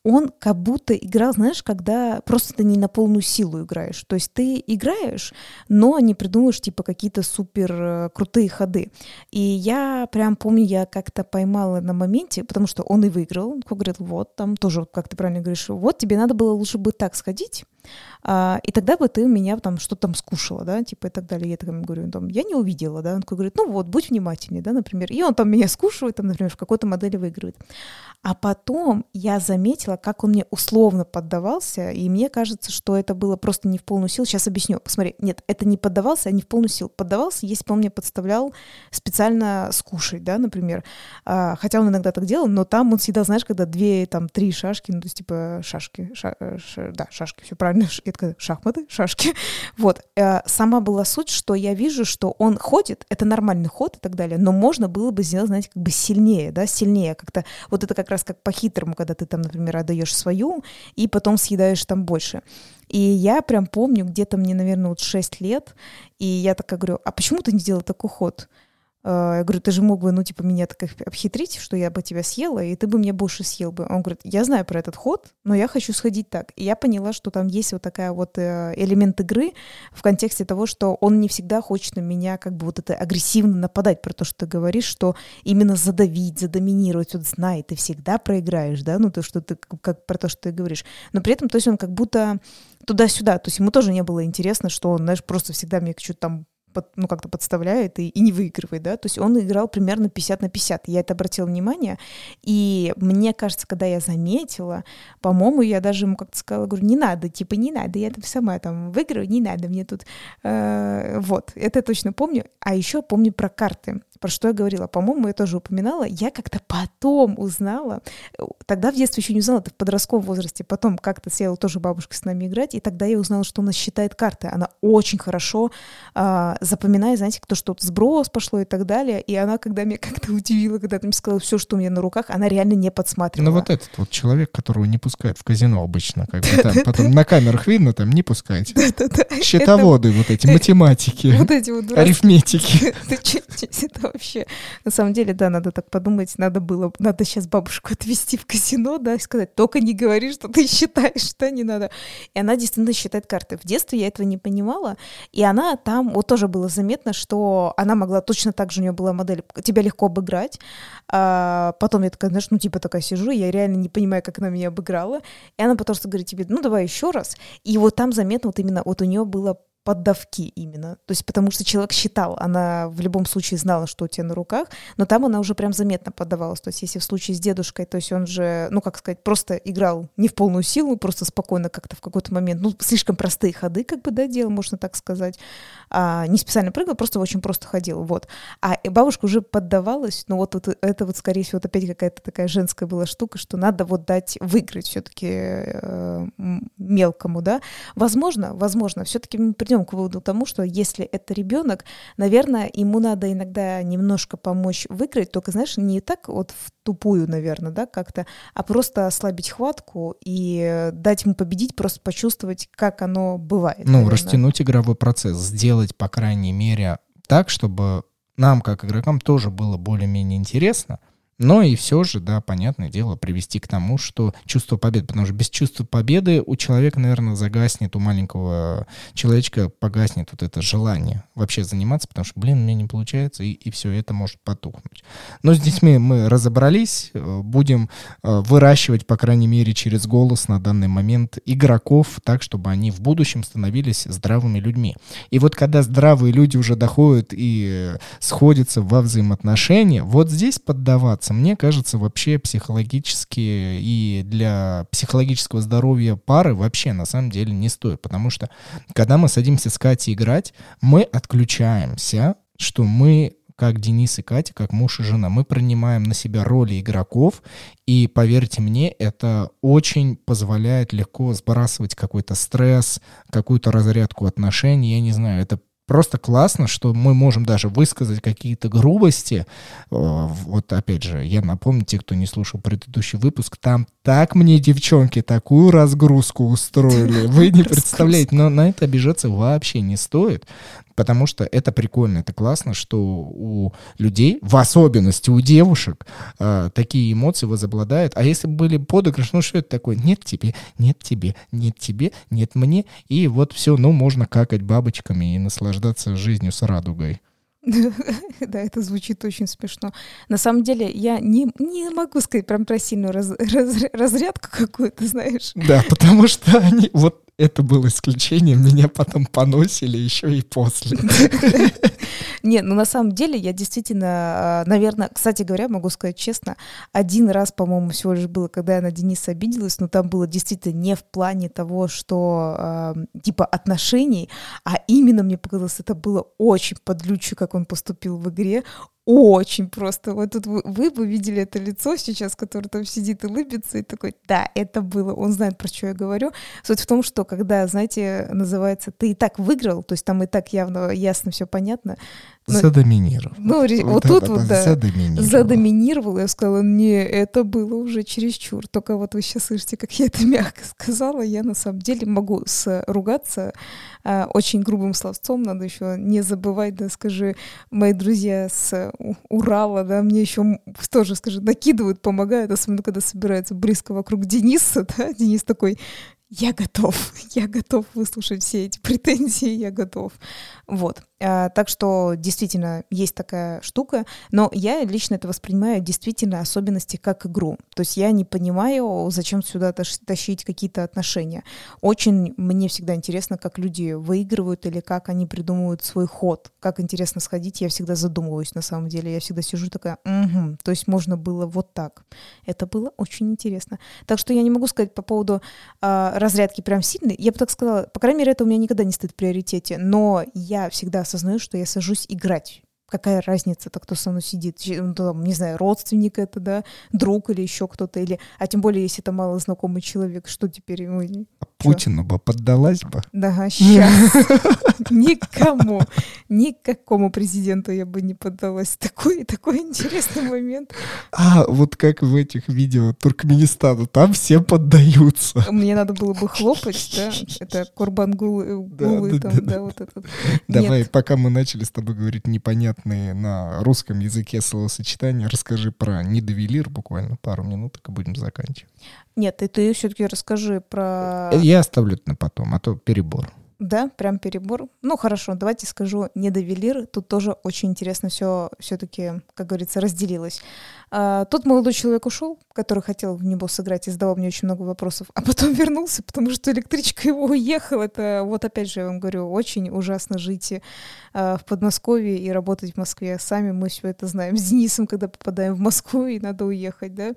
A: он как будто играл, знаешь, когда просто ты не на полную силу играешь. То есть ты играешь, но не придумываешь типа какие-то супер э, крутые ходы. И я прям помню, я как-то поймала на моменте, потому что он и выиграл. Он говорит, вот там тоже, как ты правильно говоришь, вот тебе надо было лучше бы так сходить, а, и тогда бы ты меня там что-то там скушала, да, типа и так далее. Я там говорю, там, я не увидела, да, он такой говорит, ну вот, будь внимательнее, да, например. И он там меня скушивает, там, например, в какой-то модели выигрывает. А потом я заметила, как он мне условно поддавался, и мне кажется, что это было просто не в полную силу. Сейчас объясню. Посмотри, нет, это не поддавался, а не в полную силу. Поддавался, если бы он мне подставлял специально скушать, да, например. А, хотя он иногда так делал, но там он всегда, знаешь, когда две, там, три шашки, ну, то есть, типа, шашки, ша, э, ша, да, шашки, все правильно, я такая, шахматы, шашки. Вот. Э, сама была суть, что я вижу, что он ходит, это нормальный ход и так далее, но можно было бы сделать, знаете, как бы сильнее, да, сильнее как-то. Вот это как раз как по-хитрому, когда ты там, например, отдаешь свою и потом съедаешь там больше. И я прям помню, где-то мне, наверное, вот 6 лет, и я такая говорю, а почему ты не делал такой ход? Э, я говорю, ты же мог бы, ну, типа, меня так обхитрить, что я бы тебя съела, и ты бы меня больше съел бы. Он говорит, я знаю про этот ход, но я хочу сходить так. И я поняла, что там есть вот такая вот э, элемент игры в контексте того, что он не всегда хочет на меня как бы вот это агрессивно нападать про то, что ты говоришь, что именно задавить, задоминировать, вот знай, ты всегда проиграешь, да, ну, то, что ты, как про то, что ты говоришь. Но при этом, то есть он как будто туда-сюда, то есть ему тоже не было интересно, что он, знаешь, просто всегда мне что-то там под, ну, как-то подставляет и, и не выигрывает, да, то есть он играл примерно 50 на 50, я это обратила внимание, и мне кажется, когда я заметила, по-моему, я даже ему как-то сказала, говорю, не надо, типа, не надо, я там сама там выиграю, не надо мне тут, э, вот, это точно помню, а еще помню про карты, про что я говорила, по-моему, я тоже упоминала, я как-то потом узнала, тогда в детстве еще не узнала, это в подростковом возрасте, потом как-то села тоже бабушка с нами играть, и тогда я узнала, что она считает карты, она очень хорошо э, запоминает, знаете, кто что-то сброс пошло и так далее, и она, когда меня как-то удивила, когда ты мне сказала все, что у меня на руках, она реально не подсматривала.
B: Ну вот этот вот человек, которого не пускают в казино обычно, как бы там потом на камерах видно, там не пускайте. Счетоводы вот эти, математики, вот эти вот арифметики.
A: Это вообще, на самом деле, да, надо так подумать, надо было, надо сейчас бабушку отвезти в казино, да, и сказать, только не говори, что ты считаешь, что не надо. И она действительно считает карты. В детстве я этого не понимала, и она там, вот тоже было заметно, что она могла точно так же, у нее была модель, тебя легко обыграть. А потом я такая, знаешь, ну типа такая сижу, я реально не понимаю, как она меня обыграла. И она потом что говорит тебе, ну давай еще раз. И вот там заметно вот именно, вот у нее было поддавки именно. То есть потому что человек считал, она в любом случае знала, что у тебя на руках, но там она уже прям заметно поддавалась. То есть если в случае с дедушкой, то есть он же, ну как сказать, просто играл не в полную силу, просто спокойно как-то в какой-то момент, ну слишком простые ходы как бы, да, делал, можно так сказать. А, не специально прыгал, просто очень просто ходил, вот. А бабушка уже поддавалась, но вот, вот это вот, скорее всего, вот опять какая-то такая женская была штука, что надо вот дать выиграть все-таки э, мелкому, да. Возможно, возможно, все-таки мы придем к выводу тому, что если это ребенок, наверное, ему надо иногда немножко помочь выиграть, только, знаешь, не так вот в тупую, наверное, да, как-то, а просто ослабить хватку и дать ему победить, просто почувствовать, как оно бывает.
B: Ну, наверное. растянуть игровой процесс, сделать, по крайней мере, так, чтобы нам, как игрокам, тоже было более-менее интересно, но и все же, да, понятное дело, привести к тому, что чувство победы, потому что без чувства победы у человека, наверное, загаснет, у маленького человечка погаснет вот это желание вообще заниматься, потому что, блин, меня не получается, и, и все, это может потухнуть. Но с детьми мы разобрались, э, будем э, выращивать, по крайней мере, через голос на данный момент игроков так, чтобы они в будущем становились здравыми людьми. И вот когда здравые люди уже доходят и сходятся во взаимоотношения, вот здесь поддаваться меняться, мне кажется, вообще психологически и для психологического здоровья пары вообще на самом деле не стоит. Потому что когда мы садимся с Катей играть, мы отключаемся, что мы как Денис и Катя, как муж и жена. Мы принимаем на себя роли игроков, и поверьте мне, это очень позволяет легко сбрасывать какой-то стресс, какую-то разрядку отношений. Я не знаю, это просто классно, что мы можем даже высказать какие-то грубости. Вот опять же, я напомню, те, кто не слушал предыдущий выпуск, там так мне девчонки такую разгрузку устроили. Вы не представляете, но на это обижаться вообще не стоит потому что это прикольно, это классно, что у людей, в особенности у девушек, э, такие эмоции возобладают. А если бы были подыгрыш, ну что это такое? Нет тебе, нет тебе, нет тебе, нет мне. И вот все, ну можно какать бабочками и наслаждаться жизнью с радугой.
A: Да, это звучит очень смешно. На самом деле, я не, не могу сказать прям про сильную раз, раз, разрядку какую-то, знаешь.
B: Да, потому что они, вот это было исключением, меня потом поносили еще и после.
A: Нет, ну на самом деле я действительно, а, наверное, кстати говоря, могу сказать честно, один раз, по-моему, всего лишь было, когда я на Дениса обиделась, но там было действительно не в плане того, что э, типа отношений, а именно мне показалось, это было очень подлюче, как он поступил в игре, очень просто. Вот тут вы, вы бы видели это лицо сейчас, которое там сидит и улыбится, и такой, да, это было, он знает, про что я говорю. Суть в том, что когда, знаете, называется «ты и так выиграл», то есть там и так явно, ясно все понятно, Ну,
B: Задоминировал.
A: Ну, вот
B: Вот
A: тут вот, да.
B: Задоминировал.
A: задоминировал, я сказала, не, это было уже чересчур. Только вот вы сейчас слышите, как я это мягко сказала, я на самом деле могу ругаться а, очень грубым словцом, надо еще не забывать, да, скажи, мои друзья с Урала, да, мне еще тоже, скажи, накидывают, помогают, особенно когда собираются близко вокруг Дениса, да, Денис такой, я готов, я готов выслушать все эти претензии, я готов. Вот. А, так что действительно есть такая штука, но я лично это воспринимаю действительно особенности как игру. То есть я не понимаю, зачем сюда тащить какие-то отношения. Очень мне всегда интересно, как люди выигрывают или как они придумывают свой ход. Как интересно сходить, я всегда задумываюсь на самом деле. Я всегда сижу такая, угу, то есть можно было вот так. Это было очень интересно. Так что я не могу сказать по поводу а, разрядки прям сильной. Я бы так сказала, по крайней мере, это у меня никогда не стоит в приоритете, но я всегда осознаю, что я сажусь играть. Какая разница-то, кто со мной сидит? Ну, там, не знаю, родственник это, да, друг или еще кто-то, или, а тем более, если это мало знакомый человек, что теперь ему?
B: Путину бы поддалась бы.
A: Да, сейчас. Никому, никакому президенту я бы не поддалась. Такой, такой интересный момент.
B: А, вот как в этих видео Туркменистана, там все поддаются.
A: Мне надо было бы хлопать, да? Это Курбангулы, там,
B: да,
A: вот этот.
B: Давай, пока мы начали с тобой говорить непонятные на русском языке словосочетания, расскажи про недовелир буквально пару минуток и будем заканчивать.
A: Нет, и ты все-таки расскажи про...
B: Я оставлю это на потом, а то перебор.
A: Да, прям перебор. Ну хорошо, давайте скажу недовелир. Тут тоже очень интересно все все-таки, как говорится, разделилось. А, тот молодой человек ушел, который хотел в него сыграть и задавал мне очень много вопросов, а потом вернулся, потому что электричка его уехала. Это вот опять же я вам говорю, очень ужасно жить в Подмосковье и работать в Москве. Сами мы все это знаем. С Денисом, когда попадаем в Москву и надо уехать, да?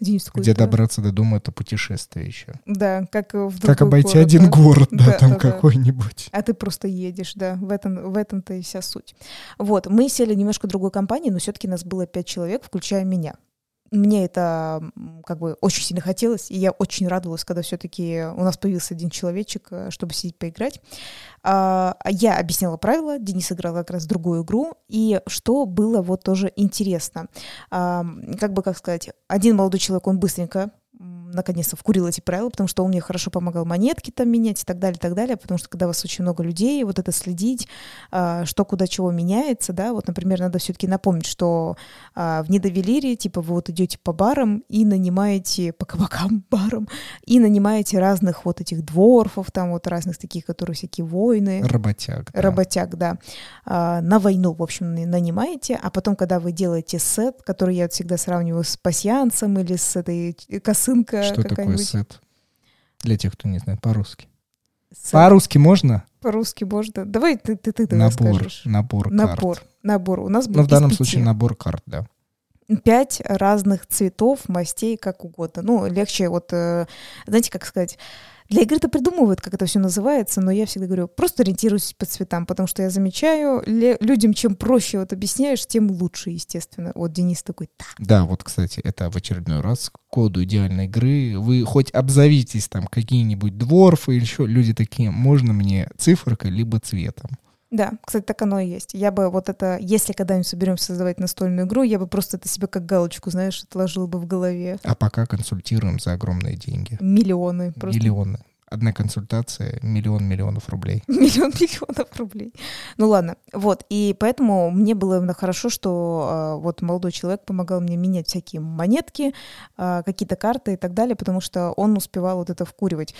A: Денис такой,
B: Где
A: «Да».
B: добраться до дома, это путешествие еще.
A: Да, как в
B: Как обойти
A: город,
B: один
A: да.
B: город, да,
A: Да,
B: там
A: да,
B: какой-нибудь.
A: А ты просто едешь, да, в этом, в этом-то и вся суть. Вот, мы сели немножко другой компании, но все-таки нас было пять человек, включая меня. Мне это как бы очень сильно хотелось, и я очень радовалась, когда все-таки у нас появился один человечек, э, чтобы сидеть поиграть. А, а я объясняла правила, Денис играл как раз другую игру, и что было вот тоже интересно. Как бы, как сказать, один молодой человек, он быстренько наконец-то вкурил эти правила, потому что он мне хорошо помогал монетки там менять и так далее, и так далее, потому что когда у вас очень много людей, вот это следить, а, что куда чего меняется, да, вот, например, надо все-таки напомнить, что а, в недовелире, типа, вы вот идете по барам и нанимаете, по кабакам, барам, и нанимаете разных вот этих дворфов, там вот разных таких, которые всякие воины,
B: Работяг. да.
A: работяг, да, а, на войну, в общем, на- нанимаете, а потом, когда вы делаете сет, который я всегда сравниваю с пасьянцем или с этой э, косынка
B: Что такое сет? Для тех, кто не знает, по-русски. По-русски можно?
A: По-русски можно. Давай ты, ты, ты тогда
B: Набор,
A: скажешь.
B: набор
A: Набор.
B: карт.
A: Набор. У нас будет
B: Ну, в данном
A: пяти.
B: случае набор карт, да.
A: пять разных цветов, мастей, как угодно. Ну, легче вот, э, знаете, как сказать, для игры-то придумывают, как это все называется, но я всегда говорю, просто ориентируйтесь по цветам, потому что я замечаю, людям чем проще вот объясняешь, тем лучше, естественно. Вот Денис такой, да,
B: Да, вот, кстати, это в очередной раз коду идеальной игры. Вы хоть обзовитесь там какие-нибудь дворфы или еще, люди такие, можно мне циферкой либо цветом.
A: Да, кстати, так оно и есть. Я бы вот это, если когда-нибудь соберемся создавать настольную игру, я бы просто это себе как галочку, знаешь, отложила бы в голове.
B: А пока консультируем за огромные деньги.
A: Миллионы. Просто
B: Миллионы. Одна консультация — миллион миллионов рублей.
A: Миллион миллионов рублей. Ну ладно, вот. И поэтому мне было именно хорошо, что а, вот молодой человек помогал мне менять всякие монетки, а, какие-то карты и так далее, потому что он успевал вот это вкуривать.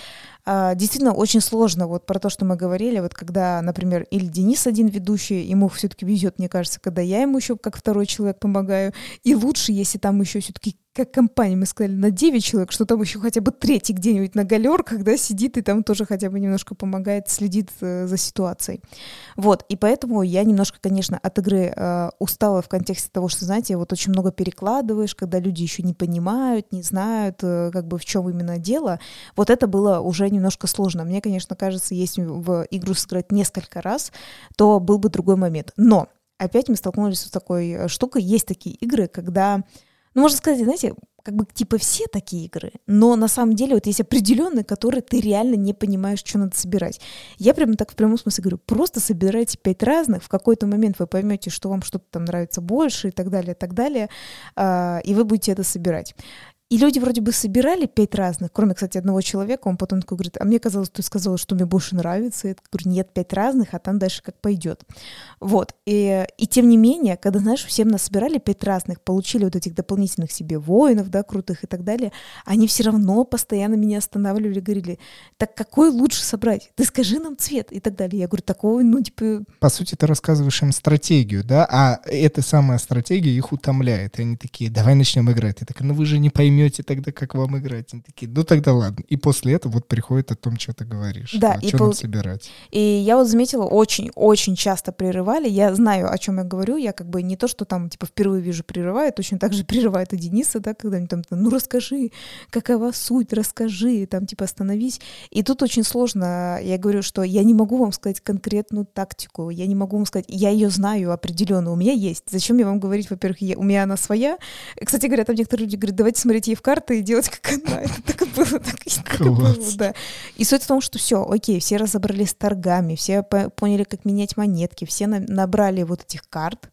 A: А, действительно, очень сложно вот про то, что мы говорили, вот когда, например, или Денис один ведущий, ему все-таки везет, мне кажется, когда я ему еще как второй человек помогаю, и лучше, если там еще все-таки как компания, мы сказали, на 9 человек, что там еще хотя бы третий где-нибудь на галерках, да, сидит и там тоже хотя бы немножко помогает, следит э, за ситуацией. Вот, и поэтому я немножко, конечно, от игры э, устала в контексте того, что, знаете, вот очень много перекладываешь, когда люди еще не понимают, не знают, э, как бы в чем именно дело. Вот это было уже немножко сложно. Мне, конечно, кажется, если в игру сыграть несколько раз, то был бы другой момент. Но опять мы столкнулись с такой э, штукой. Есть такие игры, когда ну, можно сказать, знаете, как бы типа все такие игры, но на самом деле вот есть определенные, которые ты реально не понимаешь, что надо собирать. Я прямо так в прямом смысле говорю, просто собирайте пять разных, в какой-то момент вы поймете, что вам что-то там нравится больше и так далее, и так далее, а, и вы будете это собирать. И люди вроде бы собирали пять разных, кроме, кстати, одного человека, он потом такой говорит, а мне казалось, ты сказала, что мне больше нравится. Я говорю, нет, пять разных, а там дальше как пойдет. Вот. И, и тем не менее, когда, знаешь, всем нас собирали пять разных, получили вот этих дополнительных себе воинов, да, крутых и так далее, они все равно постоянно меня останавливали, говорили, так какой лучше собрать? Ты скажи нам цвет и так далее. Я говорю, такого, ну, типа...
B: По сути, ты рассказываешь им стратегию, да, а эта самая стратегия их утомляет. И они такие, давай начнем играть. Я такая, ну вы же не поймете, поймете тогда, как вам играть. Они такие, ну тогда ладно. И после этого вот приходит о том, что ты говоришь.
A: Да,
B: а
A: и
B: что
A: пол-
B: нам собирать.
A: И я вот заметила, очень-очень часто прерывали. Я знаю, о чем я говорю. Я как бы не то, что там, типа, впервые вижу, прерывает. Точно так же прерывает и Дениса, да, когда они там, ну расскажи, какова суть, расскажи, там, типа, остановись. И тут очень сложно. Я говорю, что я не могу вам сказать конкретную тактику. Я не могу вам сказать, я ее знаю определенно, у меня есть. Зачем я вам говорить, во-первых, я- у меня она своя. Кстати говоря, там некоторые люди говорят, давайте смотреть ей в карты и делать как она. Это так и было, так и, так и было, да. И суть в том, что все, окей, все разобрались с торгами, все по- поняли, как менять монетки, все на- набрали вот этих карт.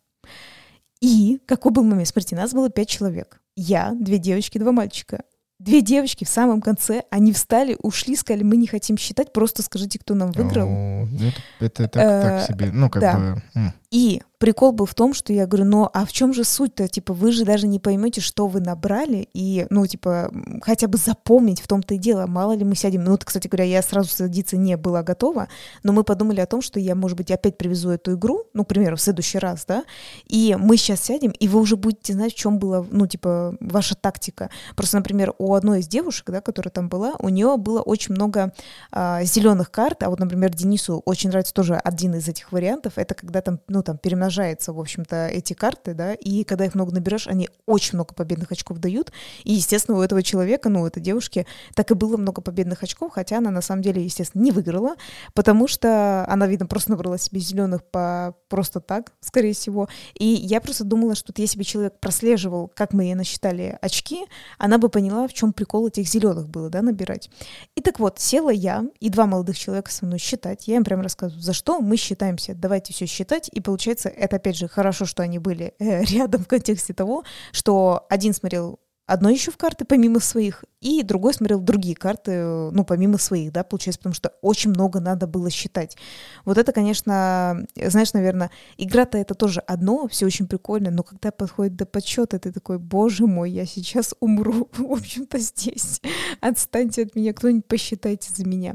A: И какой был момент? Смотрите, нас было пять человек. Я, две девочки, два мальчика. Две девочки в самом конце, они встали, ушли, сказали, мы не хотим считать, просто скажите, кто нам выиграл.
B: О, ну, это, это так,
A: Э,
B: так себе. Ну, как
A: да.
B: бы...
A: И прикол был в том, что я говорю, ну а в чем же суть-то? Типа, вы же даже не поймете, что вы набрали, и, ну, типа, хотя бы запомнить в том-то и дело, мало ли мы сядем. Ну, вот, кстати говоря, я сразу садиться не была готова, но мы подумали о том, что я, может быть, опять привезу эту игру, ну, к примеру, в следующий раз, да, и мы сейчас сядем, и вы уже будете знать, в чем была, ну, типа, ваша тактика. Просто, например, у одной из девушек, да, которая там была, у нее было очень много зеленых карт, а вот, например, Денису очень нравится тоже один из этих вариантов, это когда там, ну, там перемножается, в общем-то, эти карты, да, и когда их много наберешь, они очень много победных очков дают, и, естественно, у этого человека, ну, у этой девушки, так и было много победных очков, хотя она, на самом деле, естественно, не выиграла, потому что она, видно, просто набрала себе зеленых по просто так, скорее всего, и я просто думала, что вот если бы человек прослеживал, как мы ей насчитали очки, она бы поняла, в чем прикол этих зеленых было, да, набирать. И так вот, села я и два молодых человека со мной считать. Я им прям рассказываю, за что мы считаемся. Давайте все считать. И получается, это опять же хорошо, что они были э, рядом в контексте того, что один смотрел одно еще в карты помимо своих, и другой смотрел другие карты, э, ну, помимо своих, да, получается, потому что очень много надо было считать. Вот это, конечно, знаешь, наверное, игра-то это тоже одно, все очень прикольно, но когда подходит до подсчета, ты такой, боже мой, я сейчас умру, в общем-то, здесь. Отстаньте от меня, кто-нибудь посчитайте за меня.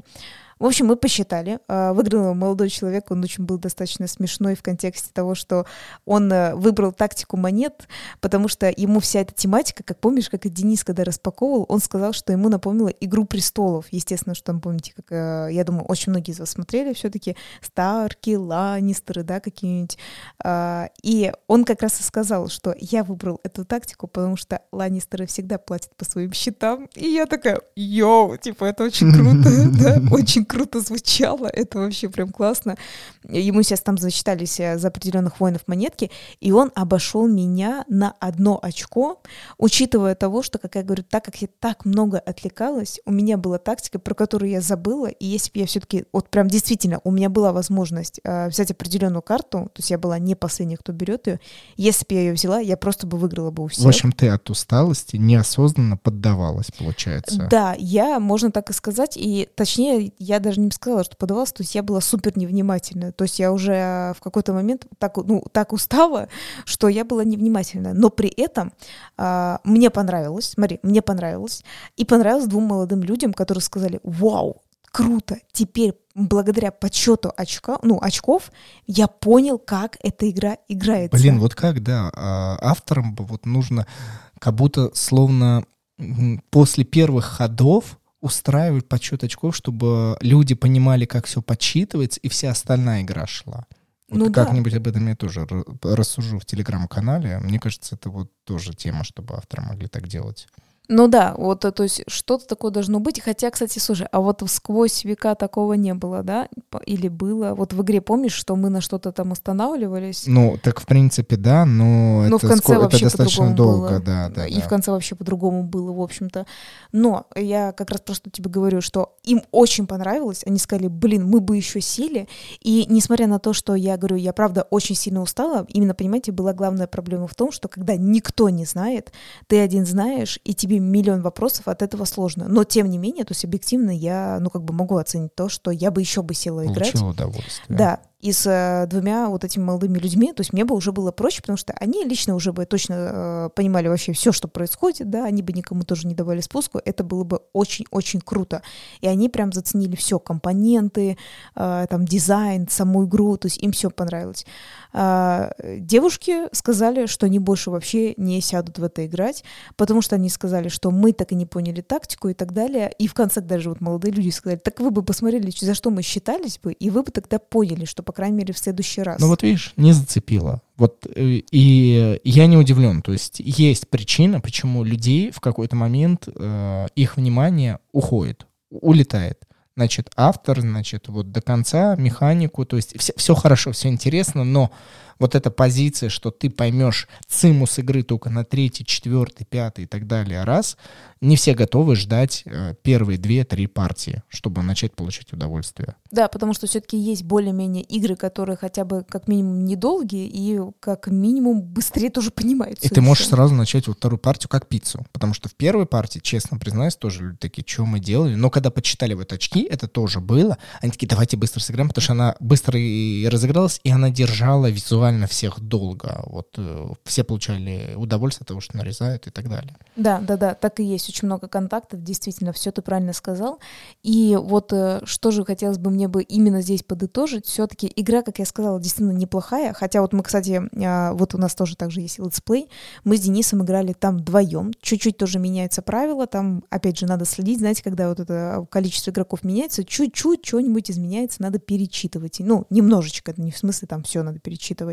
A: В общем, мы посчитали. А, Выиграл молодой человек, он очень был достаточно смешной в контексте того, что он э, выбрал тактику монет, потому что ему вся эта тематика, как помнишь, как и Денис, когда распаковывал, он сказал, что ему напомнила «Игру престолов». Естественно, что там, помните, как, э, я думаю, очень многие из вас смотрели все-таки Старки, Ланнистеры, да, какие-нибудь. А, И он как раз и сказал, что я выбрал эту тактику, потому что Ланнистеры всегда платят по своим счетам. И я такая, йоу, типа, это очень круто, да, очень круто звучало, это вообще прям классно. Ему сейчас там зачитались э, за определенных воинов монетки, и он обошел меня на одно очко, учитывая того, что, как я говорю, так как я так много отвлекалась, у меня была тактика, про которую я забыла, и если бы я все-таки, вот прям действительно, у меня была возможность э, взять определенную карту, то есть я была не последняя, кто берет ее, если бы я ее взяла, я просто бы выиграла бы у всех.
B: В общем, ты от усталости неосознанно поддавалась, получается.
A: Да, я, можно так и сказать, и точнее, я даже не сказала, что подавалась, то есть я была супер невнимательна, то есть я уже э, в какой-то момент так, ну, так устала, что я была невнимательна, но при этом а, мне понравилось, смотри, мне понравилось, и понравилось двум молодым людям, которые сказали, вау, круто, теперь благодаря подсчету очка, ну, очков я понял, как эта игра играется.
B: Блин, вот как, да, а, авторам вот нужно как будто словно после первых ходов устраивать подсчет очков, чтобы люди понимали, как все подсчитывается, и вся остальная игра шла. Вот
A: Ну да.
B: как-нибудь об этом я тоже ра- рассужу в телеграм-канале. Мне кажется, это вот тоже тема, чтобы авторы могли так делать.
A: Ну да, вот, то есть что-то такое должно быть. Хотя, кстати, слушай, а вот сквозь века такого не было, да? Или было? Вот в игре помнишь, что мы на что-то там останавливались?
B: Ну, так в принципе, да, но,
A: но
B: это,
A: в конце
B: ско-
A: вообще
B: это достаточно долго,
A: было.
B: да, да.
A: И
B: да.
A: в конце вообще по-другому было, в общем-то. Но я как раз просто тебе говорю, что им очень понравилось. Они сказали, блин, мы бы еще сели. И несмотря на то, что я говорю, я правда очень сильно устала, именно, понимаете, была главная проблема в том, что когда никто не знает, ты один знаешь, и тебе миллион вопросов, от этого сложно. Но тем не менее, то есть объективно я, ну как бы могу оценить то, что я бы еще бы села играть.
B: Получил удовольствие.
A: Да, и с э, двумя вот этими молодыми людьми, то есть мне бы уже было проще, потому что они лично уже бы точно э, понимали вообще все, что происходит, да, они бы никому тоже не давали спуску, это было бы очень-очень круто. И они прям заценили все, компоненты, э, там, дизайн, саму игру, то есть им все понравилось. А, девушки сказали, что они больше вообще не сядут в это играть, потому что они сказали, что мы так и не поняли тактику и так далее. И в конце даже вот молодые люди сказали, так вы бы посмотрели, за что мы считались бы, и вы бы тогда поняли, что, по крайней мере, в следующий раз.
B: Ну вот видишь, не зацепило. Вот э, и я не удивлен. То есть есть причина, почему людей в какой-то момент э, их внимание уходит, улетает. Значит, автор, значит, вот до конца механику, то есть все, все хорошо, все интересно, но вот эта позиция, что ты поймешь цимус игры только на третий, четвертый, пятый и так далее раз, не все готовы ждать э, первые две-три партии, чтобы начать получать удовольствие.
A: Да, потому что все-таки есть более-менее игры, которые хотя бы как минимум недолгие и как минимум быстрее тоже понимают.
B: И ты можешь
A: ещё.
B: сразу начать вот вторую партию как пиццу. Потому что в первой партии, честно признаюсь, тоже люди такие, что мы делали. Но когда почитали вот очки, это тоже было. Они такие, давайте быстро сыграем, потому что она быстро и разыгралась, и она держала визуально всех долго. Вот э, все получали удовольствие от того, что нарезают и так далее.
A: Да, да, да, так и есть. Очень много контактов, действительно, все ты правильно сказал. И вот э, что же хотелось бы мне бы именно здесь подытожить, все-таки игра, как я сказала, действительно неплохая. Хотя вот мы, кстати, а, вот у нас тоже также есть летсплей. Мы с Денисом играли там вдвоем. Чуть-чуть тоже меняются правила. Там, опять же, надо следить. Знаете, когда вот это количество игроков меняется, чуть-чуть что-нибудь изменяется, надо перечитывать. Ну, немножечко, это не в смысле там все надо перечитывать.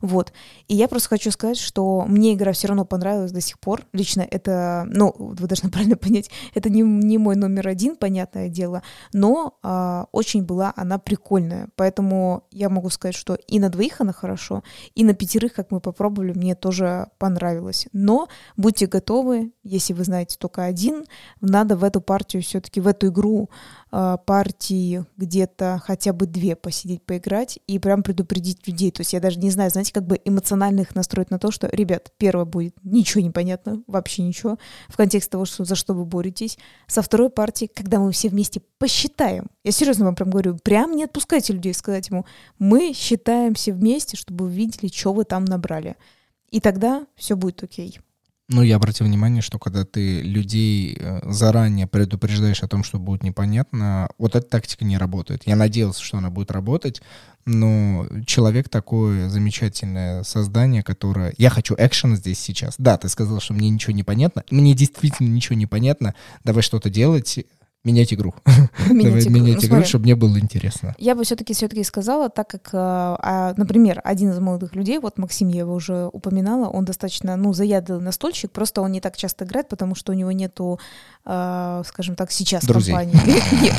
A: Вот. И я просто хочу сказать, что мне игра все равно понравилась до сих пор. Лично это, ну, вы должны правильно понять, это не, не мой номер один, понятное дело, но а, очень была она прикольная. Поэтому я могу сказать, что и на двоих она хорошо, и на пятерых, как мы попробовали, мне тоже понравилось. Но будьте готовы, если вы знаете только один, надо в эту партию все-таки, в эту игру партии где-то хотя бы две посидеть, поиграть и прям предупредить людей. То есть я даже не знаю, знаете, как бы эмоционально их настроить на то, что, ребят, первое будет ничего не понятно, вообще ничего, в контексте того, что, за что вы боретесь. Со второй партии, когда мы все вместе посчитаем, я серьезно вам прям говорю, прям не отпускайте людей сказать ему, мы считаем все вместе, чтобы вы видели, что вы там набрали. И тогда все будет окей.
B: Ну, я обратил внимание, что когда ты людей э, заранее предупреждаешь о том, что будет непонятно, вот эта тактика не работает. Я надеялся, что она будет работать, но человек такое замечательное создание, которое... Я хочу экшена здесь сейчас. Да, ты сказал, что мне ничего не понятно. Мне действительно ничего не понятно. Давай что-то делать. Менять игру.
A: Менять игру.
B: менять
A: Ну,
B: игру, чтобы мне было интересно.
A: Я бы все-таки все-таки сказала, так как, э, а, например, один из молодых людей, вот Максим, я его уже упоминала, он достаточно, ну, заядлый настольщик, просто он не так часто играет, потому что у него нету, э, скажем так, сейчас
B: Друзей.
A: компании. Нет.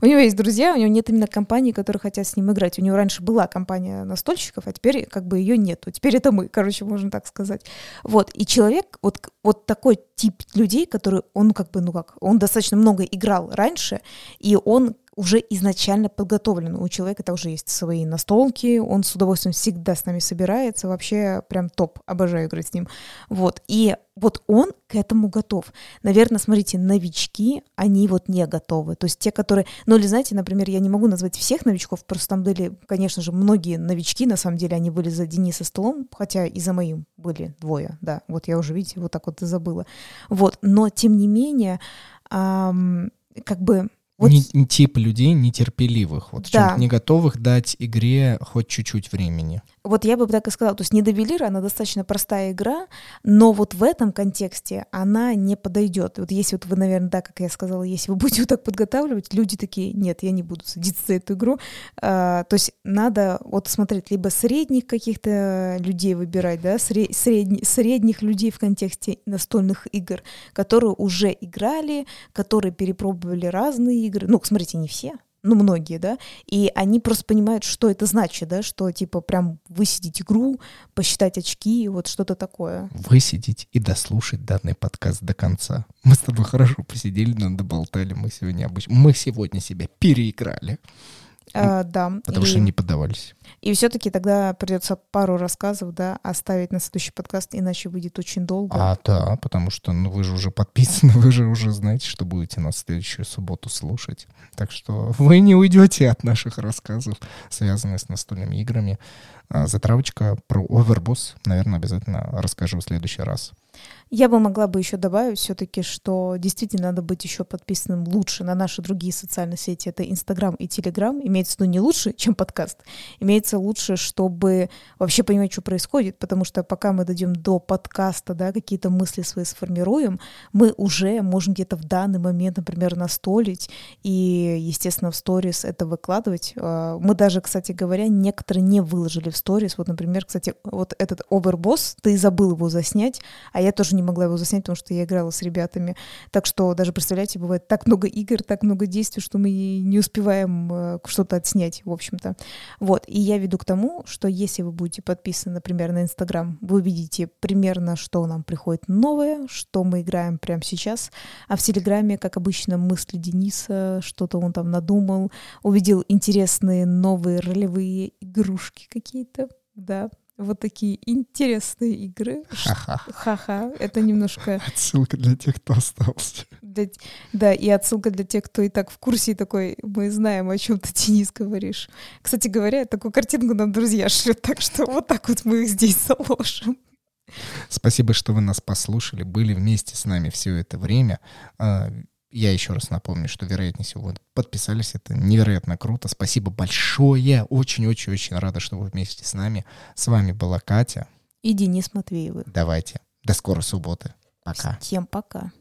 A: У него есть друзья, у него нет именно компании, которые хотят с ним играть. У него раньше была компания настольщиков, а теперь как бы ее нету. Теперь это мы, короче, можно так сказать. Вот. И человек, вот, вот такой тип людей, который, он как бы, ну как, он достаточно много играл раньше, и он уже изначально подготовлен. У человека также есть свои настолки, он с удовольствием всегда с нами собирается, вообще прям топ, обожаю играть с ним. Вот, и вот он к этому готов. Наверное, смотрите, новички, они вот не готовы. То есть те, которые... Ну или знаете, например, я не могу назвать всех новичков, просто там были, конечно же, многие новички, на самом деле, они были за Дениса столом, хотя и за моим были двое, да. Вот я уже, видите, вот так вот и забыла. Вот, но тем не менее, ам, как бы Вот
B: Не- тип людей нетерпеливых, вот
A: Да.
B: не готовых дать игре хоть чуть-чуть времени.
A: Вот я бы так и сказала, то есть недовелира, она достаточно простая игра, но вот в этом контексте она не подойдет. Вот если вот вы, наверное, да, как я сказала, если вы будете вот так подготавливать, люди такие, нет, я не буду садиться за эту игру. А, то есть надо вот смотреть либо средних каких-то людей выбирать, да, сре- средни- средних людей в контексте настольных игр, которые уже играли, которые перепробовали разные игры. Ну, смотрите, не все, ну, многие, да, и они просто понимают, что это значит, да, что, типа, прям высидеть игру, посчитать очки, вот что-то такое.
B: Высидеть и дослушать данный подкаст до конца. Мы с тобой хорошо посидели, но доболтали. Мы сегодня обычно... Мы сегодня себя переиграли,
A: А, да.
B: потому
A: и,
B: что не поддавались.
A: и все-таки тогда придется пару рассказов, да, оставить на следующий подкаст, иначе выйдет очень долго.
B: А, да, потому что ну, вы же уже подписаны, вы же уже знаете, что будете нас следующую субботу слушать. Так что вы не уйдете от наших рассказов, связанных с настольными играми. А, затравочка про Overboss, наверное, обязательно расскажу в следующий раз.
A: Я бы могла бы еще добавить все-таки, что действительно надо быть еще подписанным лучше на наши другие социальные сети. Это Инстаграм и Телеграм. Имеется виду не лучше, чем подкаст. Имеется лучше, чтобы вообще понимать, что происходит. Потому что пока мы дойдем до подкаста, да, какие-то мысли свои сформируем, мы уже можем где-то в данный момент, например, настолить и, естественно, в сторис это выкладывать. А, Мы даже, кстати говоря, некоторые не выложили в сторис. Вот, например, кстати, вот этот Overboss, ты забыл его заснять, а я тоже не могла его заснять, потому что я играла с ребятами. Так что даже, представляете, бывает так много игр, так много действий, что мы не успеваем э, что-то отснять, в общем-то. Вот, и я веду к тому, что если вы будете подписаны, например, на Инстаграм, вы увидите примерно, что нам приходит новое, что мы играем прямо сейчас, а в Телеграме, как обычно, мысли Дениса, что-то он там надумал, увидел интересные новые ролевые игрушки какие-то, да, вот такие интересные игры.
B: Ха-ха.
A: Это немножко...
B: Отсылка для тех, кто остался.
A: для- Да, и отсылка для тех, кто и так в курсе, и такой, мы знаем, о чем ты, Денис, говоришь. Кстати говоря, такую картинку нам друзья шлют, так что вот так вот мы их здесь заложим.
B: Спасибо, что вы нас послушали, были вместе с нами все это время. Я еще раз напомню, что, вероятнее всего, вы подписались. Это невероятно круто. Спасибо большое. Очень-очень-очень рада, что вы вместе с нами. С вами была Катя.
A: И Денис Матвеевы.
B: Давайте. До скорой субботы. Пока.
A: Всем пока.